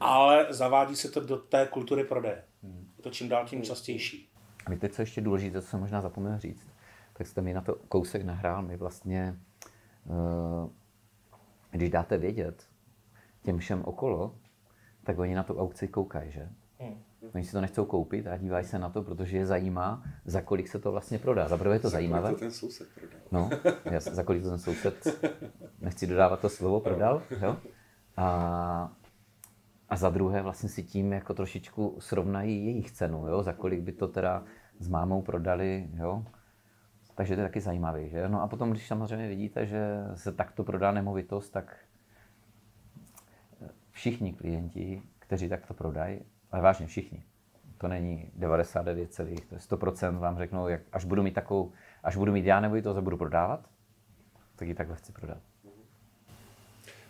Ale zavádí se to do té kultury prodeje. Hmm. Je to čím dál tím častější. A víte, co ještě důležité, co jsem možná zapomněl říct? tak jste mi na to kousek nahrál. My vlastně, uh, když dáte vědět těm všem okolo, tak oni na tu aukci koukají, že? Hmm. Oni si to nechcou koupit a dívají se na to, protože je zajímá, za kolik se to vlastně prodá. Za prvé je to za zajímavé. to ten soused prodal. No, já, za kolik to ten soused, nechci dodávat to slovo, prodal. Jo? A, a za druhé vlastně si tím jako trošičku srovnají jejich cenu, jo? za kolik by to teda s mámou prodali. Jo? Takže to je taky zajímavé. Že? No a potom, když samozřejmě vidíte, že se takto prodá nemovitost, tak všichni klienti, kteří takto prodají, ale vážně všichni, to není 99, to je 100% vám řeknou, jak, až budu mít takovou, až budu mít já nemovitost a budu prodávat, tak ji takhle chci prodat.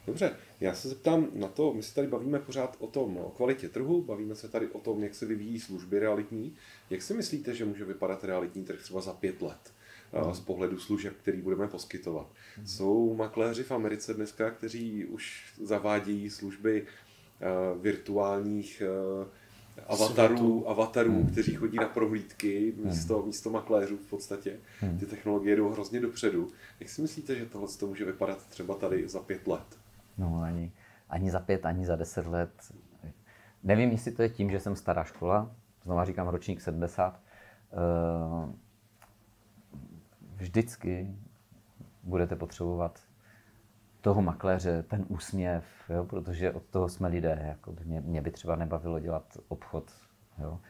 Dobře, já se zeptám na to, my se tady bavíme pořád o tom, o kvalitě trhu, bavíme se tady o tom, jak se vyvíjí služby realitní. Jak si myslíte, že může vypadat realitní trh třeba za pět let? Hmm. z pohledu služeb, který budeme poskytovat. Hmm. Jsou makléři v Americe dneska, kteří už zavádějí služby virtuálních uh, avatarů, avatarů hmm. kteří chodí na prohlídky místo, hmm. místo makléřů v podstatě. Hmm. Ty technologie jdou hrozně dopředu. Jak si myslíte, že tohle to může vypadat třeba tady za pět let? No ani, ani za pět, ani za deset let. Nevím, jestli to je tím, že jsem stará škola, znova říkám ročník 70. Uh, vždycky budete potřebovat toho makléře, ten úsměv, jo, protože od toho jsme lidé. Jako mě, mě by třeba nebavilo dělat obchod jo,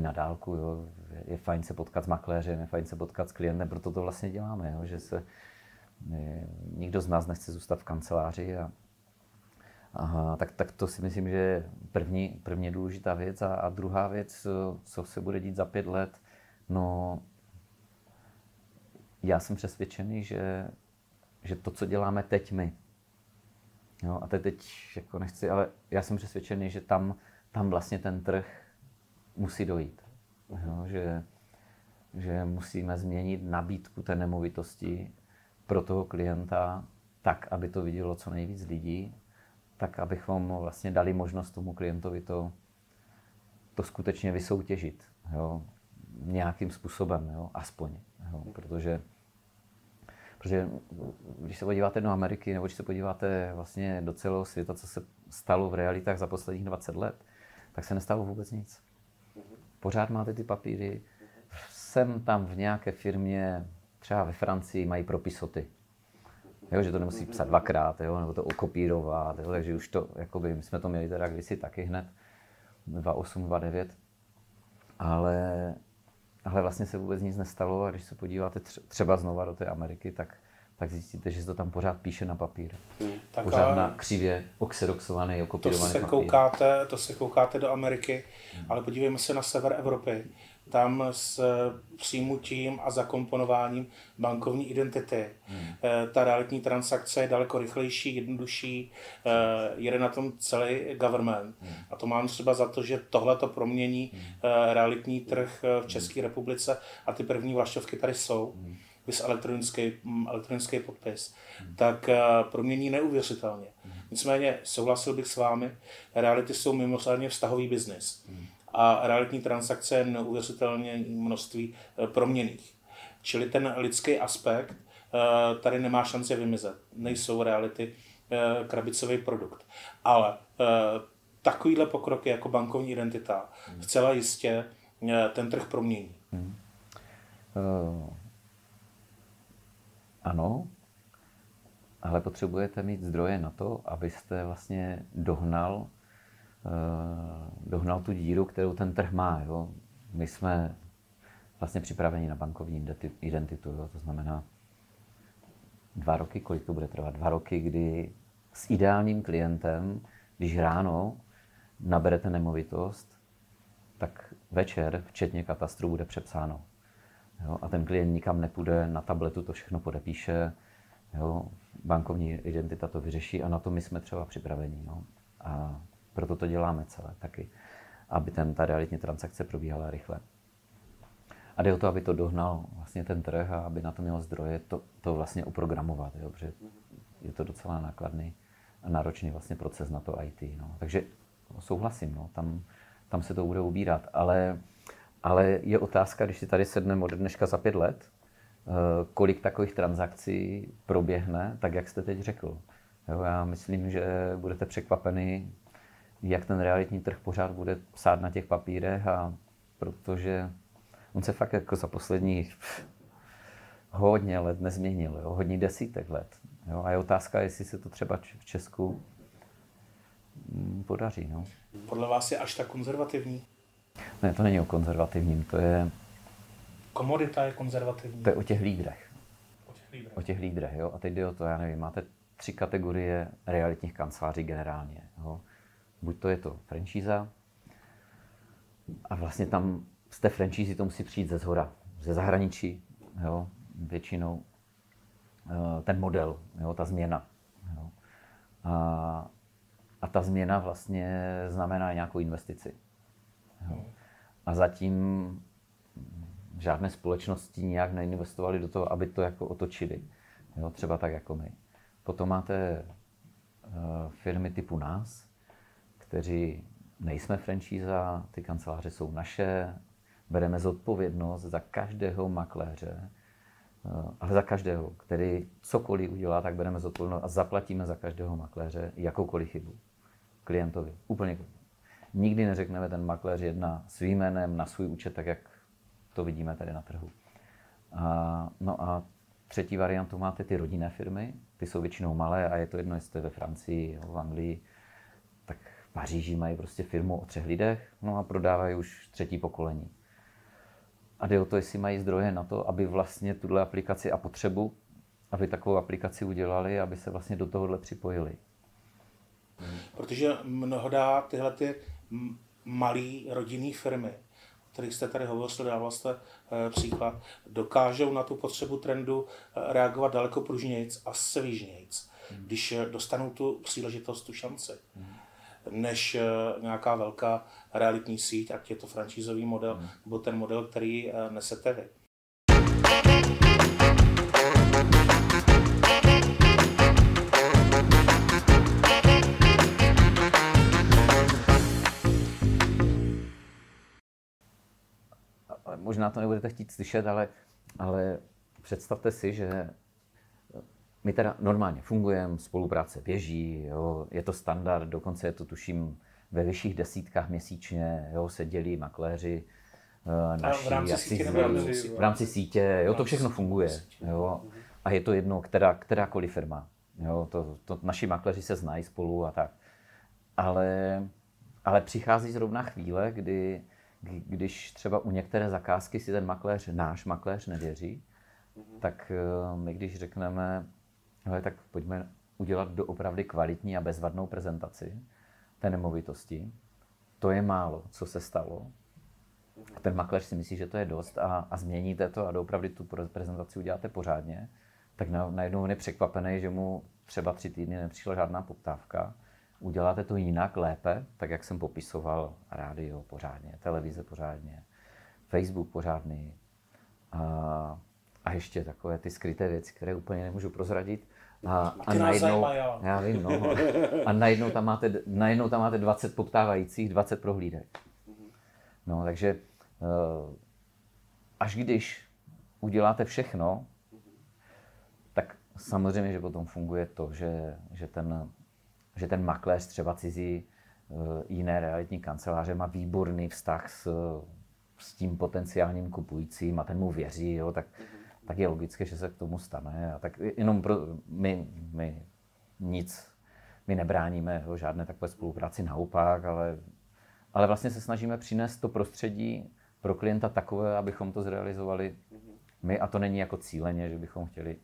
na dálku. Jo. Je fajn se potkat s makléřem, je fajn se potkat s klientem, proto to vlastně děláme, jo, že se je, nikdo z nás nechce zůstat v kanceláři a, Aha, tak, tak to si myslím, že je první, první důležitá věc. A, a druhá věc, co se bude dít za pět let, no já jsem přesvědčený, že, že to, co děláme teď my, jo, a teď, teď jako nechci, ale já jsem přesvědčený, že tam, tam vlastně ten trh musí dojít. Jo, že, že musíme změnit nabídku té nemovitosti pro toho klienta tak, aby to vidělo co nejvíc lidí, tak, abychom vlastně dali možnost tomu klientovi to, to skutečně vysoutěžit. Jo nějakým způsobem, jo, aspoň. Jo, protože, protože když se podíváte do Ameriky, nebo když se podíváte vlastně do celého světa, co se stalo v realitách za posledních 20 let, tak se nestalo vůbec nic. Pořád máte ty papíry. Jsem tam v nějaké firmě, třeba ve Francii, mají propisoty. Jo, že to nemusí psat dvakrát, jo, nebo to okopírovat, jo, takže už to, jakoby, my jsme to měli teda kdysi taky hned, 2008, 2009, ale ale vlastně se vůbec nic nestalo a když se podíváte třeba znova do té Ameriky, tak, tak zjistíte, že se to tam pořád píše na papír. Hmm. Tak pořád na křivě oxedoxovaný, okopírovaný to se papír. Koukáte, to se koukáte do Ameriky, hmm. ale podívejme se na sever Evropy. Tam s přijmutím a zakomponováním bankovní identity. Hmm. Eh, ta realitní transakce je daleko rychlejší, jednodušší, eh, jede na tom celý government. Hmm. A to mám třeba za to, že tohle to promění hmm. Eh, realitní trh v České republice a ty první vlaštovky tady jsou. Hmm vys elektronický, mm, elektronický podpis, hmm. tak promění neuvěřitelně. Hmm. Nicméně souhlasil bych s vámi, reality jsou mimořádně vztahový biznis. A realitní transakce je neuvěřitelně množství eh, proměných. Čili ten lidský aspekt eh, tady nemá šanci vymizet. Nejsou reality eh, krabicový produkt. Ale takovýhle pokroky jako bankovní identita hmm. zcela jistě ten trh promění. Hmm. Uh, ano, ale potřebujete mít zdroje na to, abyste vlastně dohnal dohnal tu díru, kterou ten trh má. Jo. My jsme vlastně připraveni na bankovní identitu, jo. to znamená dva roky, kolik to bude trvat? Dva roky, kdy s ideálním klientem, když ráno naberete nemovitost, tak večer, včetně katastru, bude přepsáno. Jo? A ten klient nikam nepůjde, na tabletu to všechno podepíše, jo? bankovní identita to vyřeší a na to my jsme třeba připraveni. No. A proto to děláme celé taky, aby ten, ta realitní transakce probíhala rychle. A jde o to, aby to dohnal vlastně ten trh a aby na to mělo zdroje to, to vlastně uprogramovat, jo, protože je to docela nákladný a náročný vlastně proces na to IT. No. Takže souhlasím, no, tam, tam se to bude ubírat, ale, ale je otázka, když si tady sedneme od dneška za pět let, eh, kolik takových transakcí proběhne, tak jak jste teď řekl. Jo, já myslím, že budete překvapeni, jak ten realitní trh pořád bude psát na těch papírech a protože on se fakt jako za posledních hodně let nezměnil, jo? hodně desítek let. Jo? A je otázka, jestli se to třeba v Česku mm, podaří. No. Podle vás je až tak konzervativní? Ne, to není o konzervativním, to je... Komodita je konzervativní. To je o těch lídrech. O těch lídrech. O těch lídrech, jo. A teď jde o to, já nevím, máte tři kategorie realitních kanceláří generálně. Jo. Buď to je to franšíza, a vlastně tam z té franšízy to musí přijít ze zhora, ze zahraničí, jo, většinou eh, ten model, jo, ta změna. Jo. A, a ta změna vlastně znamená nějakou investici. Jo. A zatím žádné společnosti nějak neinvestovaly do toho, aby to jako otočili. Jo, třeba tak jako my. Potom máte uh, firmy typu nás, kteří nejsme franšíza, ty kanceláře jsou naše, bereme zodpovědnost za každého makléře, uh, ale za každého, který cokoliv udělá, tak bereme zodpovědnost a zaplatíme za každého makléře jakoukoliv chybu klientovi. Úplně Nikdy neřekneme ten makléř jedna svým jménem na svůj účet, tak jak to vidíme tady na trhu. A, no a třetí variantu máte ty rodinné firmy, ty jsou většinou malé a je to jedno, jestli ve Francii, v Anglii, v Paříži mají prostě firmu o třech lidech, no a prodávají už třetí pokolení. A jde o to, jestli mají zdroje na to, aby vlastně tuhle aplikaci a potřebu, aby takovou aplikaci udělali, aby se vlastně do tohohle připojili. Protože mnohodá tyhle ty malé rodinné firmy, o kterých jste tady hovořil, dával jste e, příklad, dokážou na tu potřebu trendu e, reagovat daleko pružnějc a svižnějc, hmm. když e, dostanou tu příležitost, tu šanci. Hmm než nějaká velká realitní síť, ať je to franšízový model, hmm. nebo ten model, který nesete vy. možná to nebudete chtít slyšet, ale, ale představte si, že my teda normálně fungujeme, spolupráce běží, jo, je to standard, dokonce je to tuším ve vyšších desítkách měsíčně, jo, se dělí makléři, eh, naši, v rámci sítě, v rámci sítě, jo, to všechno funguje. Jo. A je to jedno, která, kterákoliv firma. Jo, to, to, naši makléři se znají spolu a tak. Ale, ale přichází zrovna chvíle, kdy když třeba u některé zakázky si ten makléř, náš makléř nevěří, mm-hmm. tak eh, my když řekneme, hele, tak pojďme udělat doopravdy kvalitní a bezvadnou prezentaci té nemovitosti, to je málo, co se stalo. A ten makléř si myslí, že to je dost a, a změníte to a doopravdy tu prezentaci uděláte pořádně, tak najednou on je překvapený, že mu třeba tři týdny nepřišla žádná poptávka. Uděláte to jinak, lépe, tak jak jsem popisoval, rádio pořádně, televize pořádně, Facebook pořádný a, a ještě takové ty skryté věci, které úplně nemůžu prozradit. A, a najednou, já vím, no, a najednou tam, máte, najednou tam máte 20 poptávajících, 20 prohlídek. No, takže eh, až když uděláte všechno, tak samozřejmě, že potom funguje to, že, že ten že ten makléř třeba cizí eh, jiné realitní kanceláře má výborný vztah s, s tím potenciálním kupujícím a ten mu věří, jo, tak, tak je logické, že se k tomu stane. A tak jenom pro, my, my nic, my nebráníme jo, žádné takové spolupráci naopak, ale, ale vlastně se snažíme přinést to prostředí pro klienta takové, abychom to zrealizovali my a to není jako cíleně, že bychom chtěli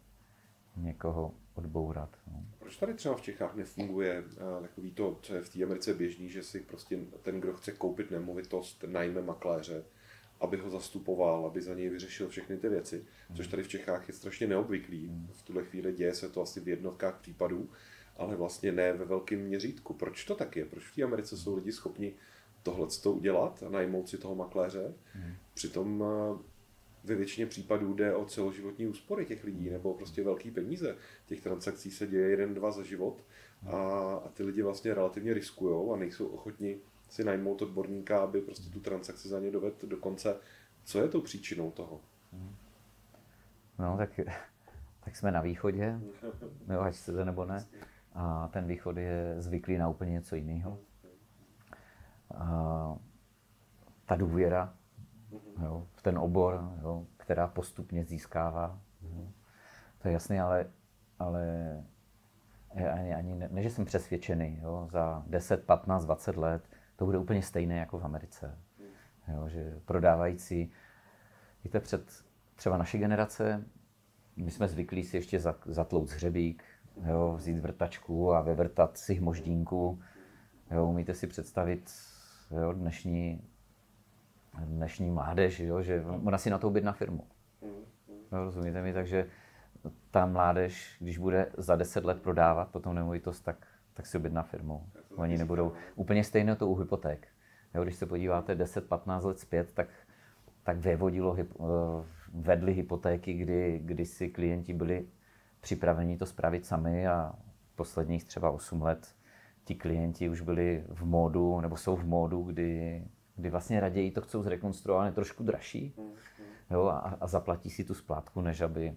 někoho odbourat. No. Proč tady třeba v Čechách nefunguje uh, takový to, co je v té Americe běžný, že si prostě ten, kdo chce koupit nemovitost, najme makléře, aby ho zastupoval, aby za něj vyřešil všechny ty věci, což tady v Čechách je strašně neobvyklý. V tuhle chvíli děje se to asi v jednotkách případů, ale vlastně ne ve velkém měřítku. Proč to tak je? Proč v té Americe jsou lidi schopni tohle udělat a najmout si toho makléře? Přitom uh, ve většině případů jde o celoživotní úspory těch lidí nebo prostě velký peníze. Těch transakcí se děje jeden, dva za život a, a ty lidi vlastně relativně riskují a nejsou ochotni si najmout odborníka, aby prostě tu transakci za ně dovedl do konce. Co je tou příčinou toho? No, tak, tak jsme na východě, jo, ať chcete nebo ne. a ten východ je zvyklý na úplně něco jiného. A ta důvěra jo, v ten obor, jo, která postupně získává. Jo. To je jasné, ale, ale ani, ani ne, ne, že jsem přesvědčený, jo, za 10, 15, 20 let to bude úplně stejné jako v Americe. Jo, že prodávající, víte, před třeba naší generace, my jsme zvyklí si ještě zatlout hřebík, jo, vzít vrtačku a vyvrtat si moždínku. Jo, umíte si představit jo, dnešní, dnešní mládež, jo, že ona si na to na firmu. Jo, rozumíte mi? Takže ta mládež, když bude za 10 let prodávat potom nemovitost, tak, tak si objedná firmu. Oni nebudou úplně stejné to u hypoték. Jo, když se podíváte 10-15 let zpět, tak, tak vyvodilo, eh, vedli hypotéky, kdy, kdy si klienti byli připraveni to spravit sami a posledních třeba 8 let ti klienti už byli v módu, nebo jsou v módu, kdy, kdy vlastně raději to chcou zrekonstruovat, trošku dražší jo, a, a zaplatí si tu splátku, než aby,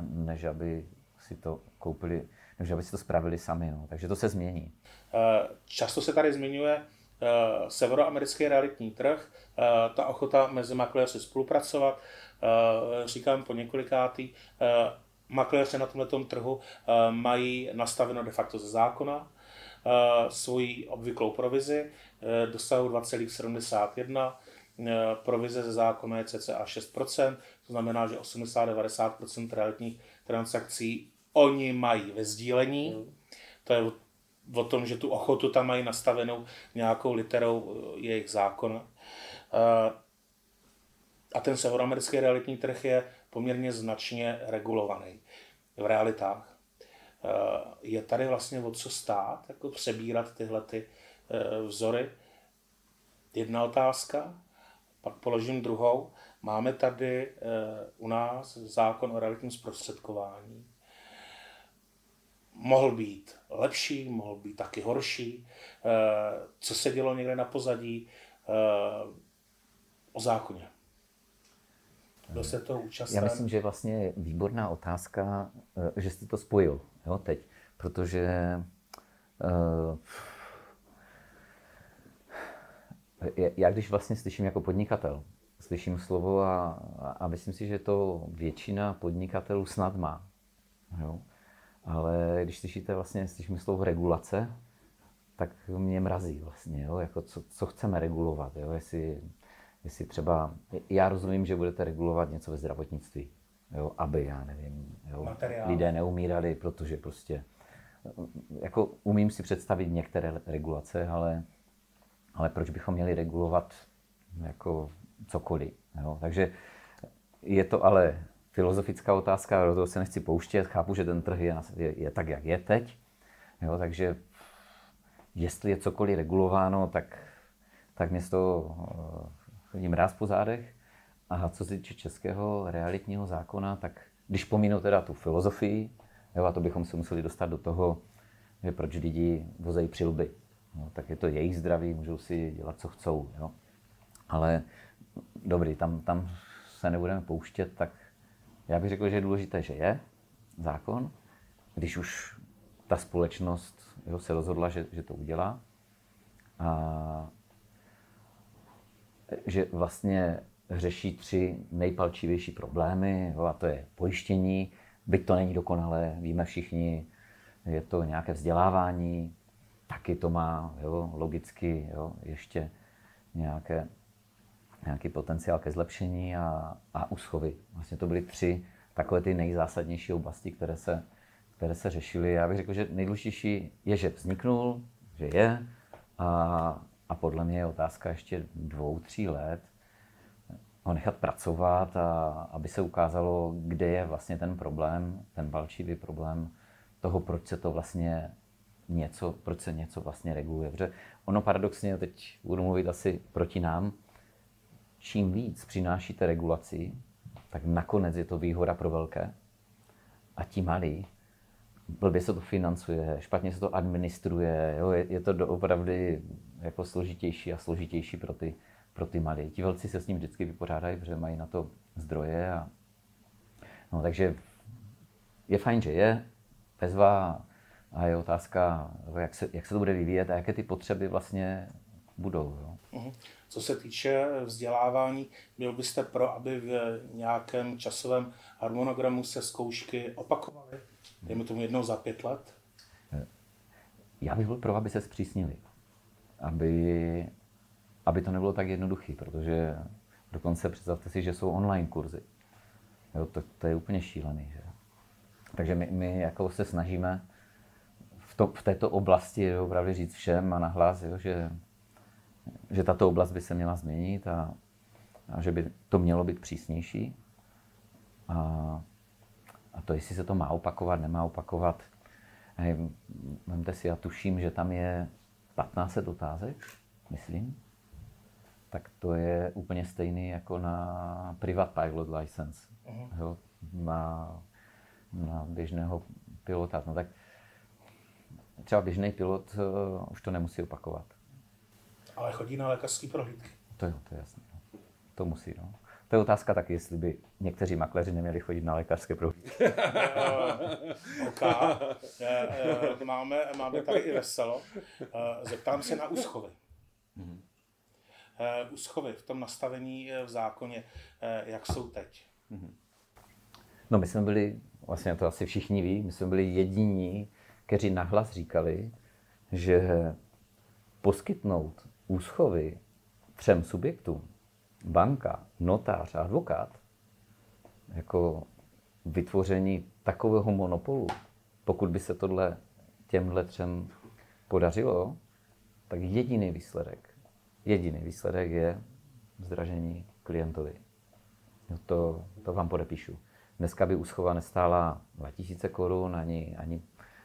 než aby si to koupili, než aby si to spravili sami. No. Takže to se změní. Eh, často se tady zmiňuje eh, severoamerický realitní trh, eh, ta ochota mezi makléři spolupracovat. Říkám po několikátý, makléři na tomto trhu mají nastaveno de facto ze zákona svoji obvyklou provizi, dosahují 2,71 provize ze zákona je cca 6%, to znamená, že 80-90% realitních transakcí oni mají ve sdílení. Mm. To je o tom, že tu ochotu tam mají nastavenou nějakou literou eh, jejich zákona. Eh, a ten severoamerický realitní trh je poměrně značně regulovaný v realitách. Eh, je tady vlastně o co stát, jako přebírat tyhle ty vzory. Jedna otázka, pak položím druhou. Máme tady u nás zákon o realitním zprostředkování mohl být lepší, mohl být taky horší, eh, co se dělo někde na pozadí eh, o zákoně. Byl se to účastný? Já myslím, že vlastně je výborná otázka, eh, že jsi to spojil jo, teď, protože já když vlastně slyším jako podnikatel, slyším slovo a, a myslím si, že to většina podnikatelů snad má. Jo? Ale když slyšíte vlastně, slyšíme slovo regulace, tak mě mrazí vlastně, jo? Jako co, co chceme regulovat, jo? Jestli, jestli třeba, já rozumím, že budete regulovat něco ve zdravotnictví, jo? aby, já nevím, jo? lidé neumírali, protože prostě, jako umím si představit některé regulace, ale, ale proč bychom měli regulovat jako cokoliv, jo? Takže je to ale filozofická otázka, do toho se nechci pouštět, chápu, že ten trh je, je, je tak, jak je teď, jo, takže jestli je cokoliv regulováno, tak, tak mě z toho chodí mráz po zádech. A co se týče českého realitního zákona, tak když pomínu teda tu filozofii, jo, a to bychom se museli dostat do toho, že proč lidi vozejí přilby. Jo, tak je to jejich zdraví, můžou si dělat, co chcou. Jo. Ale dobrý, tam, tam se nebudeme pouštět, tak já bych řekl, že je důležité, že je zákon, když už ta společnost jo, se rozhodla, že, že to udělá. A že vlastně řeší tři nejpalčivější problémy, jo, a to je pojištění, byť to není dokonalé, víme všichni, je to nějaké vzdělávání, taky to má jo, logicky jo, ještě nějaké nějaký potenciál ke zlepšení a, a úschovy. Vlastně to byly tři takové ty nejzásadnější oblasti, které se, které se řešily. Já bych řekl, že nejdůležitější je, že vzniknul, že je a, a podle mě je otázka ještě dvou, tří let ho nechat pracovat a aby se ukázalo, kde je vlastně ten problém, ten palčivý problém toho, proč se to vlastně něco, proč se něco vlastně reguluje. Protože ono paradoxně, teď budu mluvit asi proti nám, čím víc přinášíte regulaci, tak nakonec je to výhoda pro velké. A ti malí, blbě se to financuje, špatně se to administruje, jo, je, je to opravdu jako složitější a složitější pro ty, pro ty malé. Ti velcí se s ním vždycky vypořádají, protože mají na to zdroje. A, no, takže je fajn, že je. Bezva A je otázka, jak se, jak se to bude vyvíjet a jaké ty potřeby vlastně budou. Jo. Mhm. Co se týče vzdělávání, byl byste pro, aby v nějakém časovém harmonogramu se zkoušky opakovaly? Dejme tomu jednou za pět let? Já bych byl pro, aby se zpřísnili. Aby, aby to nebylo tak jednoduché, protože dokonce představte si, že jsou online kurzy. Jo, to, to je úplně šílený. Že? Takže my, my jako se snažíme v, to, v této oblasti opravdu říct všem a nahlas, jo, že, že tato oblast by se měla změnit a, a že by to mělo být přísnější. A, a to, jestli se to má opakovat, nemá opakovat, Vemte si, já tuším, že tam je 15 otázek, myslím. Tak to je úplně stejný jako na Private Pilot License. Uh-huh. Jo, na, na běžného pilota. No tak třeba běžný pilot uh, už to nemusí opakovat. Ale chodí na lékařský prohlídky. To jo, to je jasné. No. To musí, no. To je otázka taky, jestli by někteří makléři neměli chodit na lékařské prohlídky. OK. Máme, máme tady i veselo. Zeptám se na úschovy. Mm-hmm. Úschovy v tom nastavení v zákoně, jak jsou teď? Mm-hmm. No my jsme byli, vlastně to asi všichni ví, my jsme byli jediní, kteří nahlas říkali, že poskytnout úschovy třem subjektům, banka, notář a advokát, jako vytvoření takového monopolu, pokud by se tohle těmhle třem podařilo, tak jediný výsledek, jediný výsledek je zdražení klientovi. No to, to vám podepíšu. Dneska by úschova nestála 2000 korun, ani, ani,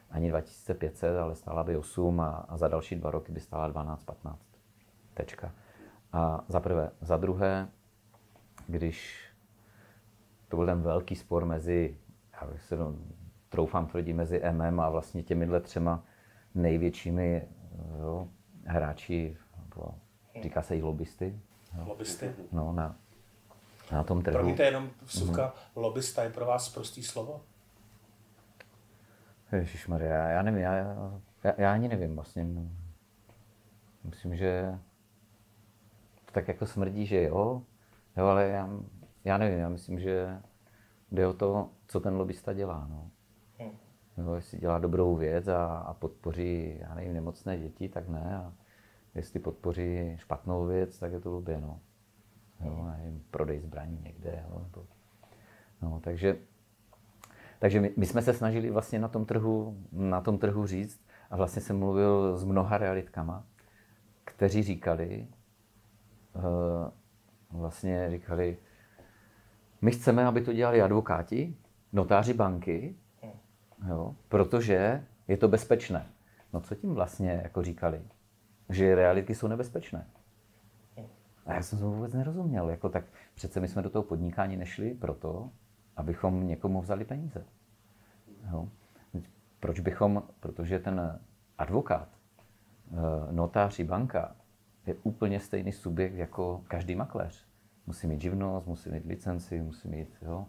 ani 2500, ale stála by 8 a, a za další dva roky by stála 12-15. Tečka. A za prvé. Za druhé, když to byl ten velký spor mezi, já bych se no, troufám tvrdit, mezi MM a vlastně těmihle třema největšími jo, hráči, říká se i lobbysty. Jo. Lobbysty? No, na, na tom trhu. Promiňte jenom vsuvka, mm-hmm. lobbysta je pro vás prostý slovo? Ježišmarja, já, já nevím, já, já, já ani nevím vlastně. Myslím, že tak jako smrdí, že jo, jo ale já, já nevím, já myslím, že jde o to, co ten lobbysta dělá. No. Hmm. Jo, jestli dělá dobrou věc a, a podpoří, já nevím, nemocné děti, tak ne. A jestli podpoří špatnou věc, tak je to blbě, no. Jo, nevím, prodej zbraní někde, jo, nebo, no, takže, takže my, my, jsme se snažili vlastně na tom trhu, na tom trhu říct, a vlastně jsem mluvil s mnoha realitkama, kteří říkali, vlastně říkali, my chceme, aby to dělali advokáti, notáři banky, jo, protože je to bezpečné. No co tím vlastně jako říkali? Že realitky jsou nebezpečné. A já jsem to vůbec nerozuměl. Jako, tak přece my jsme do toho podnikání nešli proto, abychom někomu vzali peníze. Jo. Proč bychom, protože ten advokát, eh, notář i banka je úplně stejný subjekt jako každý makléř. Musí mít živnost, musí mít licenci, musí mít jo,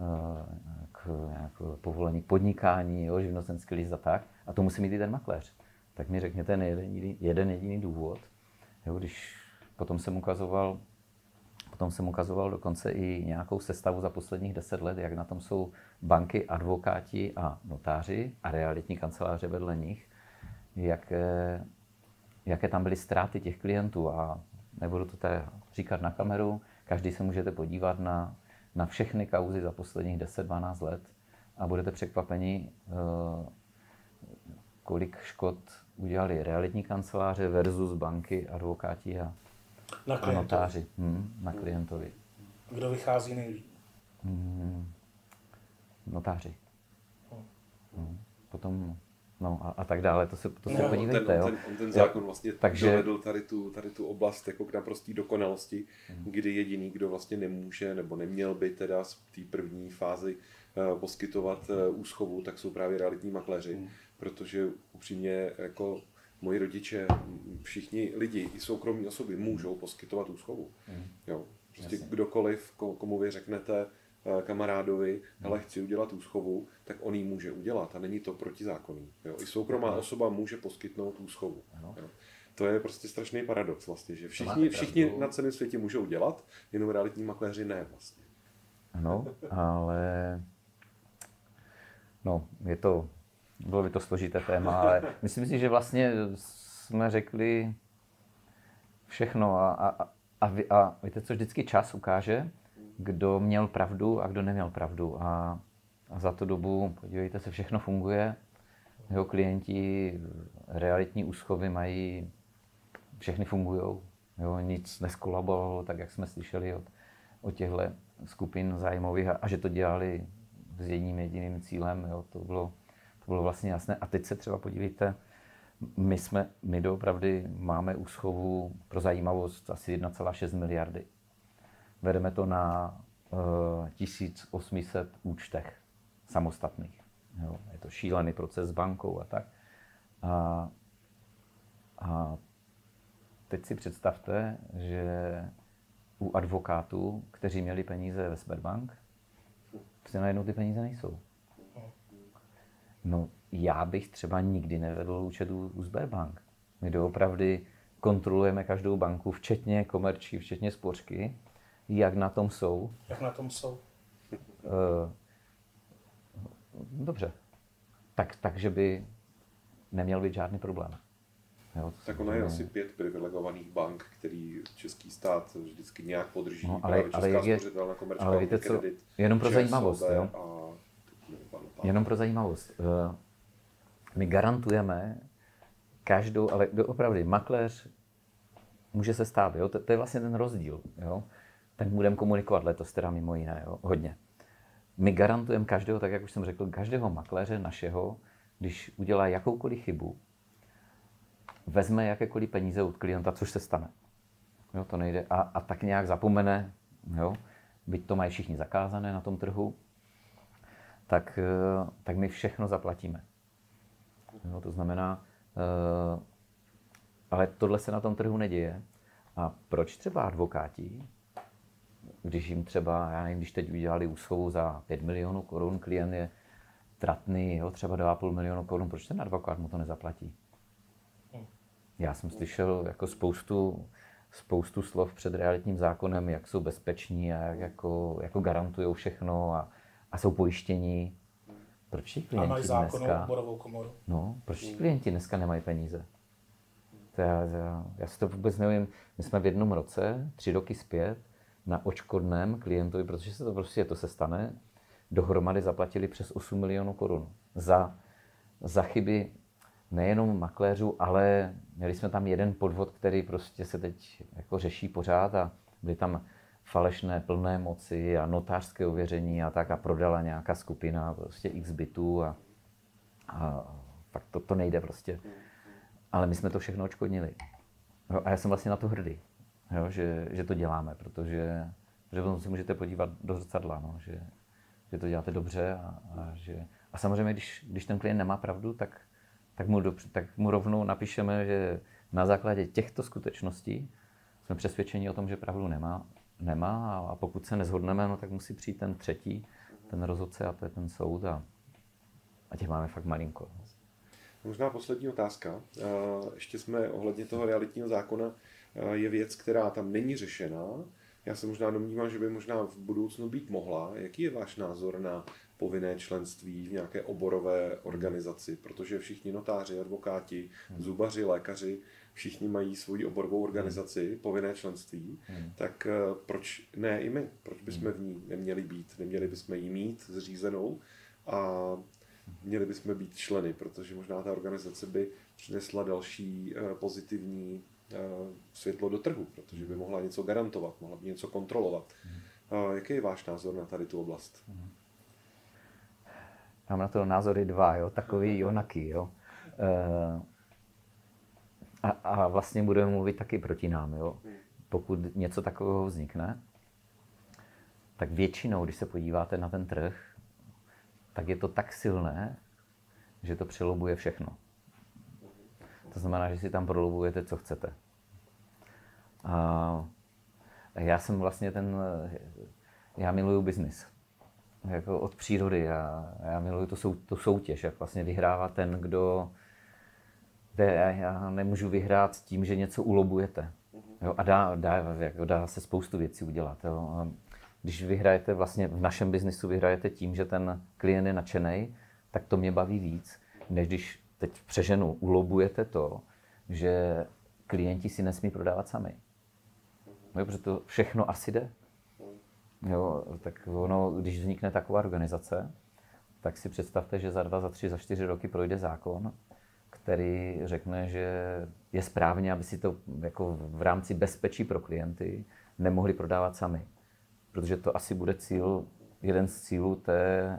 eh, k, nějak, povolení k podnikání, jo, živnostenský list a tak. A to musí mít i ten makléř. Tak mi řekněte jeden, jeden jediný důvod. Jo, když potom jsem ukazoval Potom jsem ukazoval dokonce i nějakou sestavu za posledních deset let, jak na tom jsou banky, advokáti a notáři a realitní kanceláře vedle nich, jak jaké tam byly ztráty těch klientů a nebudu to tady říkat na kameru, každý se můžete podívat na, na všechny kauzy za posledních 10-12 let a budete překvapeni, eh, kolik škod udělali realitní kanceláře versus banky, advokáti a, na a notáři hmm, na klientovi. Kdo vychází nejlíp? Hmm, notáři. Hmm. Potom no a, a tak dále. To se, to se no, podívejte. Ten, jo. Ten, on ten zákon vlastně Takže... dovedl tady tu, tady tu oblast jako k naprostý dokonalosti, hmm. kdy jediný, kdo vlastně nemůže nebo neměl by teda z té první fázi uh, poskytovat uh, úschovu, tak jsou právě realitní makléři, hmm. protože upřímně jako moji rodiče, všichni lidi, i soukromí osoby můžou poskytovat úschovu. Hmm. Jo. Prostě Jasně. kdokoliv, komu vy řeknete, eh, kamarádovi, hele, chci udělat úschovu, tak on ji může udělat a není to protizákonný. Jo? I soukromá osoba může poskytnout úschovu. Jo? To je prostě strašný paradox vlastně, že všichni, všichni na celém světě můžou dělat, jenom realitní makléři ne vlastně. Ano, ale no, je to, bylo by to složité téma, ale myslím si, že vlastně jsme řekli všechno a, a, a, vy, a víte, co vždycky čas ukáže, kdo měl pravdu a kdo neměl pravdu. A, a za tu dobu, podívejte se, všechno funguje. Jeho klienti realitní úschovy mají, všechny fungují. Jo, nic neskolabovalo, tak jak jsme slyšeli od, od těchto skupin zájmových a, a že to dělali s jedním jediným cílem, jo, to, bylo, to bylo vlastně jasné. A teď se třeba podívejte, my jsme, my doopravdy máme úschovu pro zajímavost asi 1,6 miliardy. Vedeme to na uh, eh, 1800 účtech samostatných. Jo. Je to šílený proces s bankou a tak. A, a teď si představte, že u advokátů, kteří měli peníze ve Sberbank, prostě najednou ty peníze nejsou. No, já bych třeba nikdy nevedl účet u, u Sberbank. My doopravdy kontrolujeme každou banku, včetně komerčí, včetně spořky, jak na tom jsou. Jak na tom jsou? Uh, dobře. Tak, takže by neměl být žádný problém. Jo, tak ono je asi pět privilegovaných bank, který český stát vždycky nějak podrží. No, ale, ale, je, ale víte co, kredit, jenom pro zajímavost. Jo? A, jenom pro zajímavost. My garantujeme každou, ale opravdu makléř může se stát, jo? To, to je vlastně ten rozdíl. Jo? Ten budeme komunikovat letos, teda mimo jiné, jo? hodně. My garantujeme každého, tak jak už jsem řekl, každého makléře našeho, když udělá jakoukoliv chybu, vezme jakékoliv peníze od klienta, což se stane. Jo, to nejde. A, a tak nějak zapomene, jo, byť to mají všichni zakázané na tom trhu, tak, eh, tak my všechno zaplatíme. Jo, to znamená, uh, ale tohle se na tom trhu neděje. A proč třeba advokáti, když jim třeba, já nevím, když teď udělali úschovu za 5 milionů korun, klient je tratný, jo, třeba 2,5 milionu korun, proč ten advokát mu to nezaplatí? Já jsem slyšel jako spoustu, spoustu slov před realitním zákonem, jak jsou bezpeční a jak jako, jako garantují všechno a, a jsou pojištění. Proč ti klienti a mají dneska... komoru. No, proč ti klienti dneska nemají peníze? To já, já, já si to vůbec nevím. My jsme v jednom roce, tři roky zpět, na očkodném klientovi, protože se to prostě to se stane, dohromady zaplatili přes 8 milionů korun za, za chyby nejenom makléřů, ale měli jsme tam jeden podvod, který prostě se teď jako řeší pořád a byly tam falešné plné moci a notářské ověření a tak a prodala nějaká skupina prostě x bitů a, a tak to, to nejde prostě. Ale my jsme to všechno očkodnili. Jo, a já jsem vlastně na to hrdý, jo, že, že to děláme, protože, že potom si můžete podívat do zrcadla, no, že, že to děláte dobře a, a že... A samozřejmě, když, když ten klient nemá pravdu, tak, tak, mu, dobře, tak mu rovnou napíšeme, že na základě těchto skutečností jsme přesvědčeni o tom, že pravdu nemá nemá a pokud se nezhodneme, no, tak musí přijít ten třetí, ten rozhodce a to je ten soud a, a těch máme fakt malinko. Možná poslední otázka. Ještě jsme ohledně toho realitního zákona. Je věc, která tam není řešená. Já se možná domnívám, že by možná v budoucnu být mohla. Jaký je váš názor na povinné členství v nějaké oborové organizaci? Protože všichni notáři, advokáti, zubaři, lékaři všichni mají svoji oborovou organizaci, povinné členství, hmm. tak eh, proč ne i my? Proč bychom hmm. v ní neměli být? Neměli bychom ji mít zřízenou a měli bychom být členy, protože možná ta organizace by přinesla další eh, pozitivní eh, světlo do trhu, protože by mohla něco garantovat, mohla by něco kontrolovat. Hmm. Jaký je váš názor na tady tu oblast? Mám na to názory dva, jo, takový onaký, jo a, a vlastně budeme mluvit taky proti nám. Jo? Pokud něco takového vznikne, tak většinou, když se podíváte na ten trh, tak je to tak silné, že to přelobuje všechno. To znamená, že si tam prolobujete, co chcete. A já jsem vlastně ten, já miluju biznis. jako od přírody. Já, já miluji tu, sou, tu soutěž, jak vlastně vyhrává ten, kdo jde, já nemůžu vyhrát tím, že něco ulobujete. Jo, a dá, dá, jako dá se spoustu věcí udělat. Jo. Když vyhrajete, vlastně v našem biznisu vyhrajete tím, že ten klient je nadšený, tak to mě baví víc, než když teď přeženu, ulobujete to, že klienti si nesmí prodávat sami. Jo, protože to všechno asi jde. Jo, tak ono, když vznikne taková organizace, tak si představte, že za dva, za tři, za čtyři roky projde zákon, který řekne, že je správně, aby si to jako v rámci bezpečí pro klienty nemohli prodávat sami. Protože to asi bude cíl, jeden z cílů té,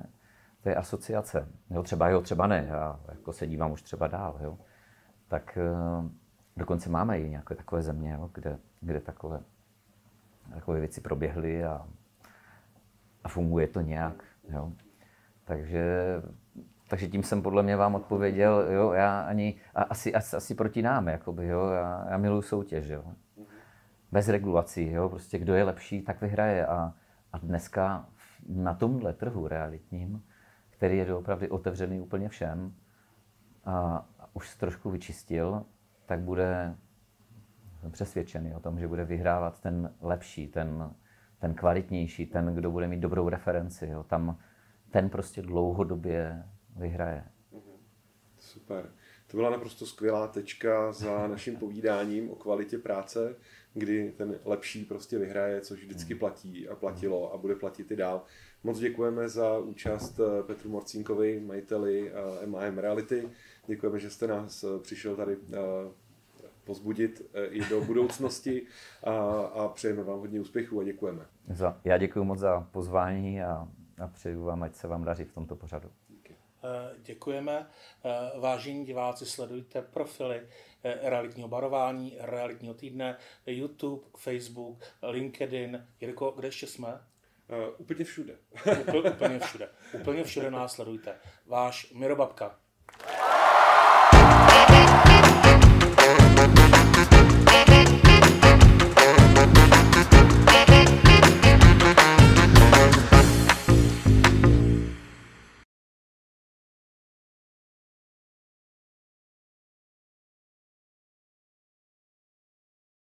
té asociace. Jo, třeba jo, třeba ne, já jako se dívám už třeba dál. Jo. Tak eh, dokonce máme i nějaké takové země, jo, kde, kde takové, takové věci proběhly a, a funguje to nějak. Jo. Takže takže tím jsem podle mě vám odpověděl, jo, já ani, a asi, asi, asi proti nám, jakoby, jo, já, já miluji soutěž, jo. Bez regulací, jo, prostě kdo je lepší, tak vyhraje a, a dneska na tomhle trhu realitním, který je opravdu otevřený úplně všem a už se trošku vyčistil, tak bude jsem přesvědčený o tom, že bude vyhrávat ten lepší, ten, ten kvalitnější, ten, kdo bude mít dobrou referenci. Jo. Tam ten prostě dlouhodobě vyhraje. Super. To byla naprosto skvělá tečka za naším povídáním o kvalitě práce, kdy ten lepší prostě vyhraje, což vždycky platí a platilo a bude platit i dál. Moc děkujeme za účast eh, Petru Morcínkovi, majiteli MAM eh, Reality. Děkujeme, že jste nás eh, přišel tady pozbudit i do budoucnosti a, a přejeme vám hodně úspěchů a děkujeme. Já děkuji moc za pozvání a, a přeju vám, ať se vám daří v tomto pořadu. Eh, děkujeme. Eh, vážení diváci, sledujte profily realitního barování, realitního týdne, YouTube, Facebook, LinkedIn. Jirko, kde ještě jsme? Uh, úplně všude. úplně, úplně všude. Úplně všude nás sledujte. Váš Miro Babka.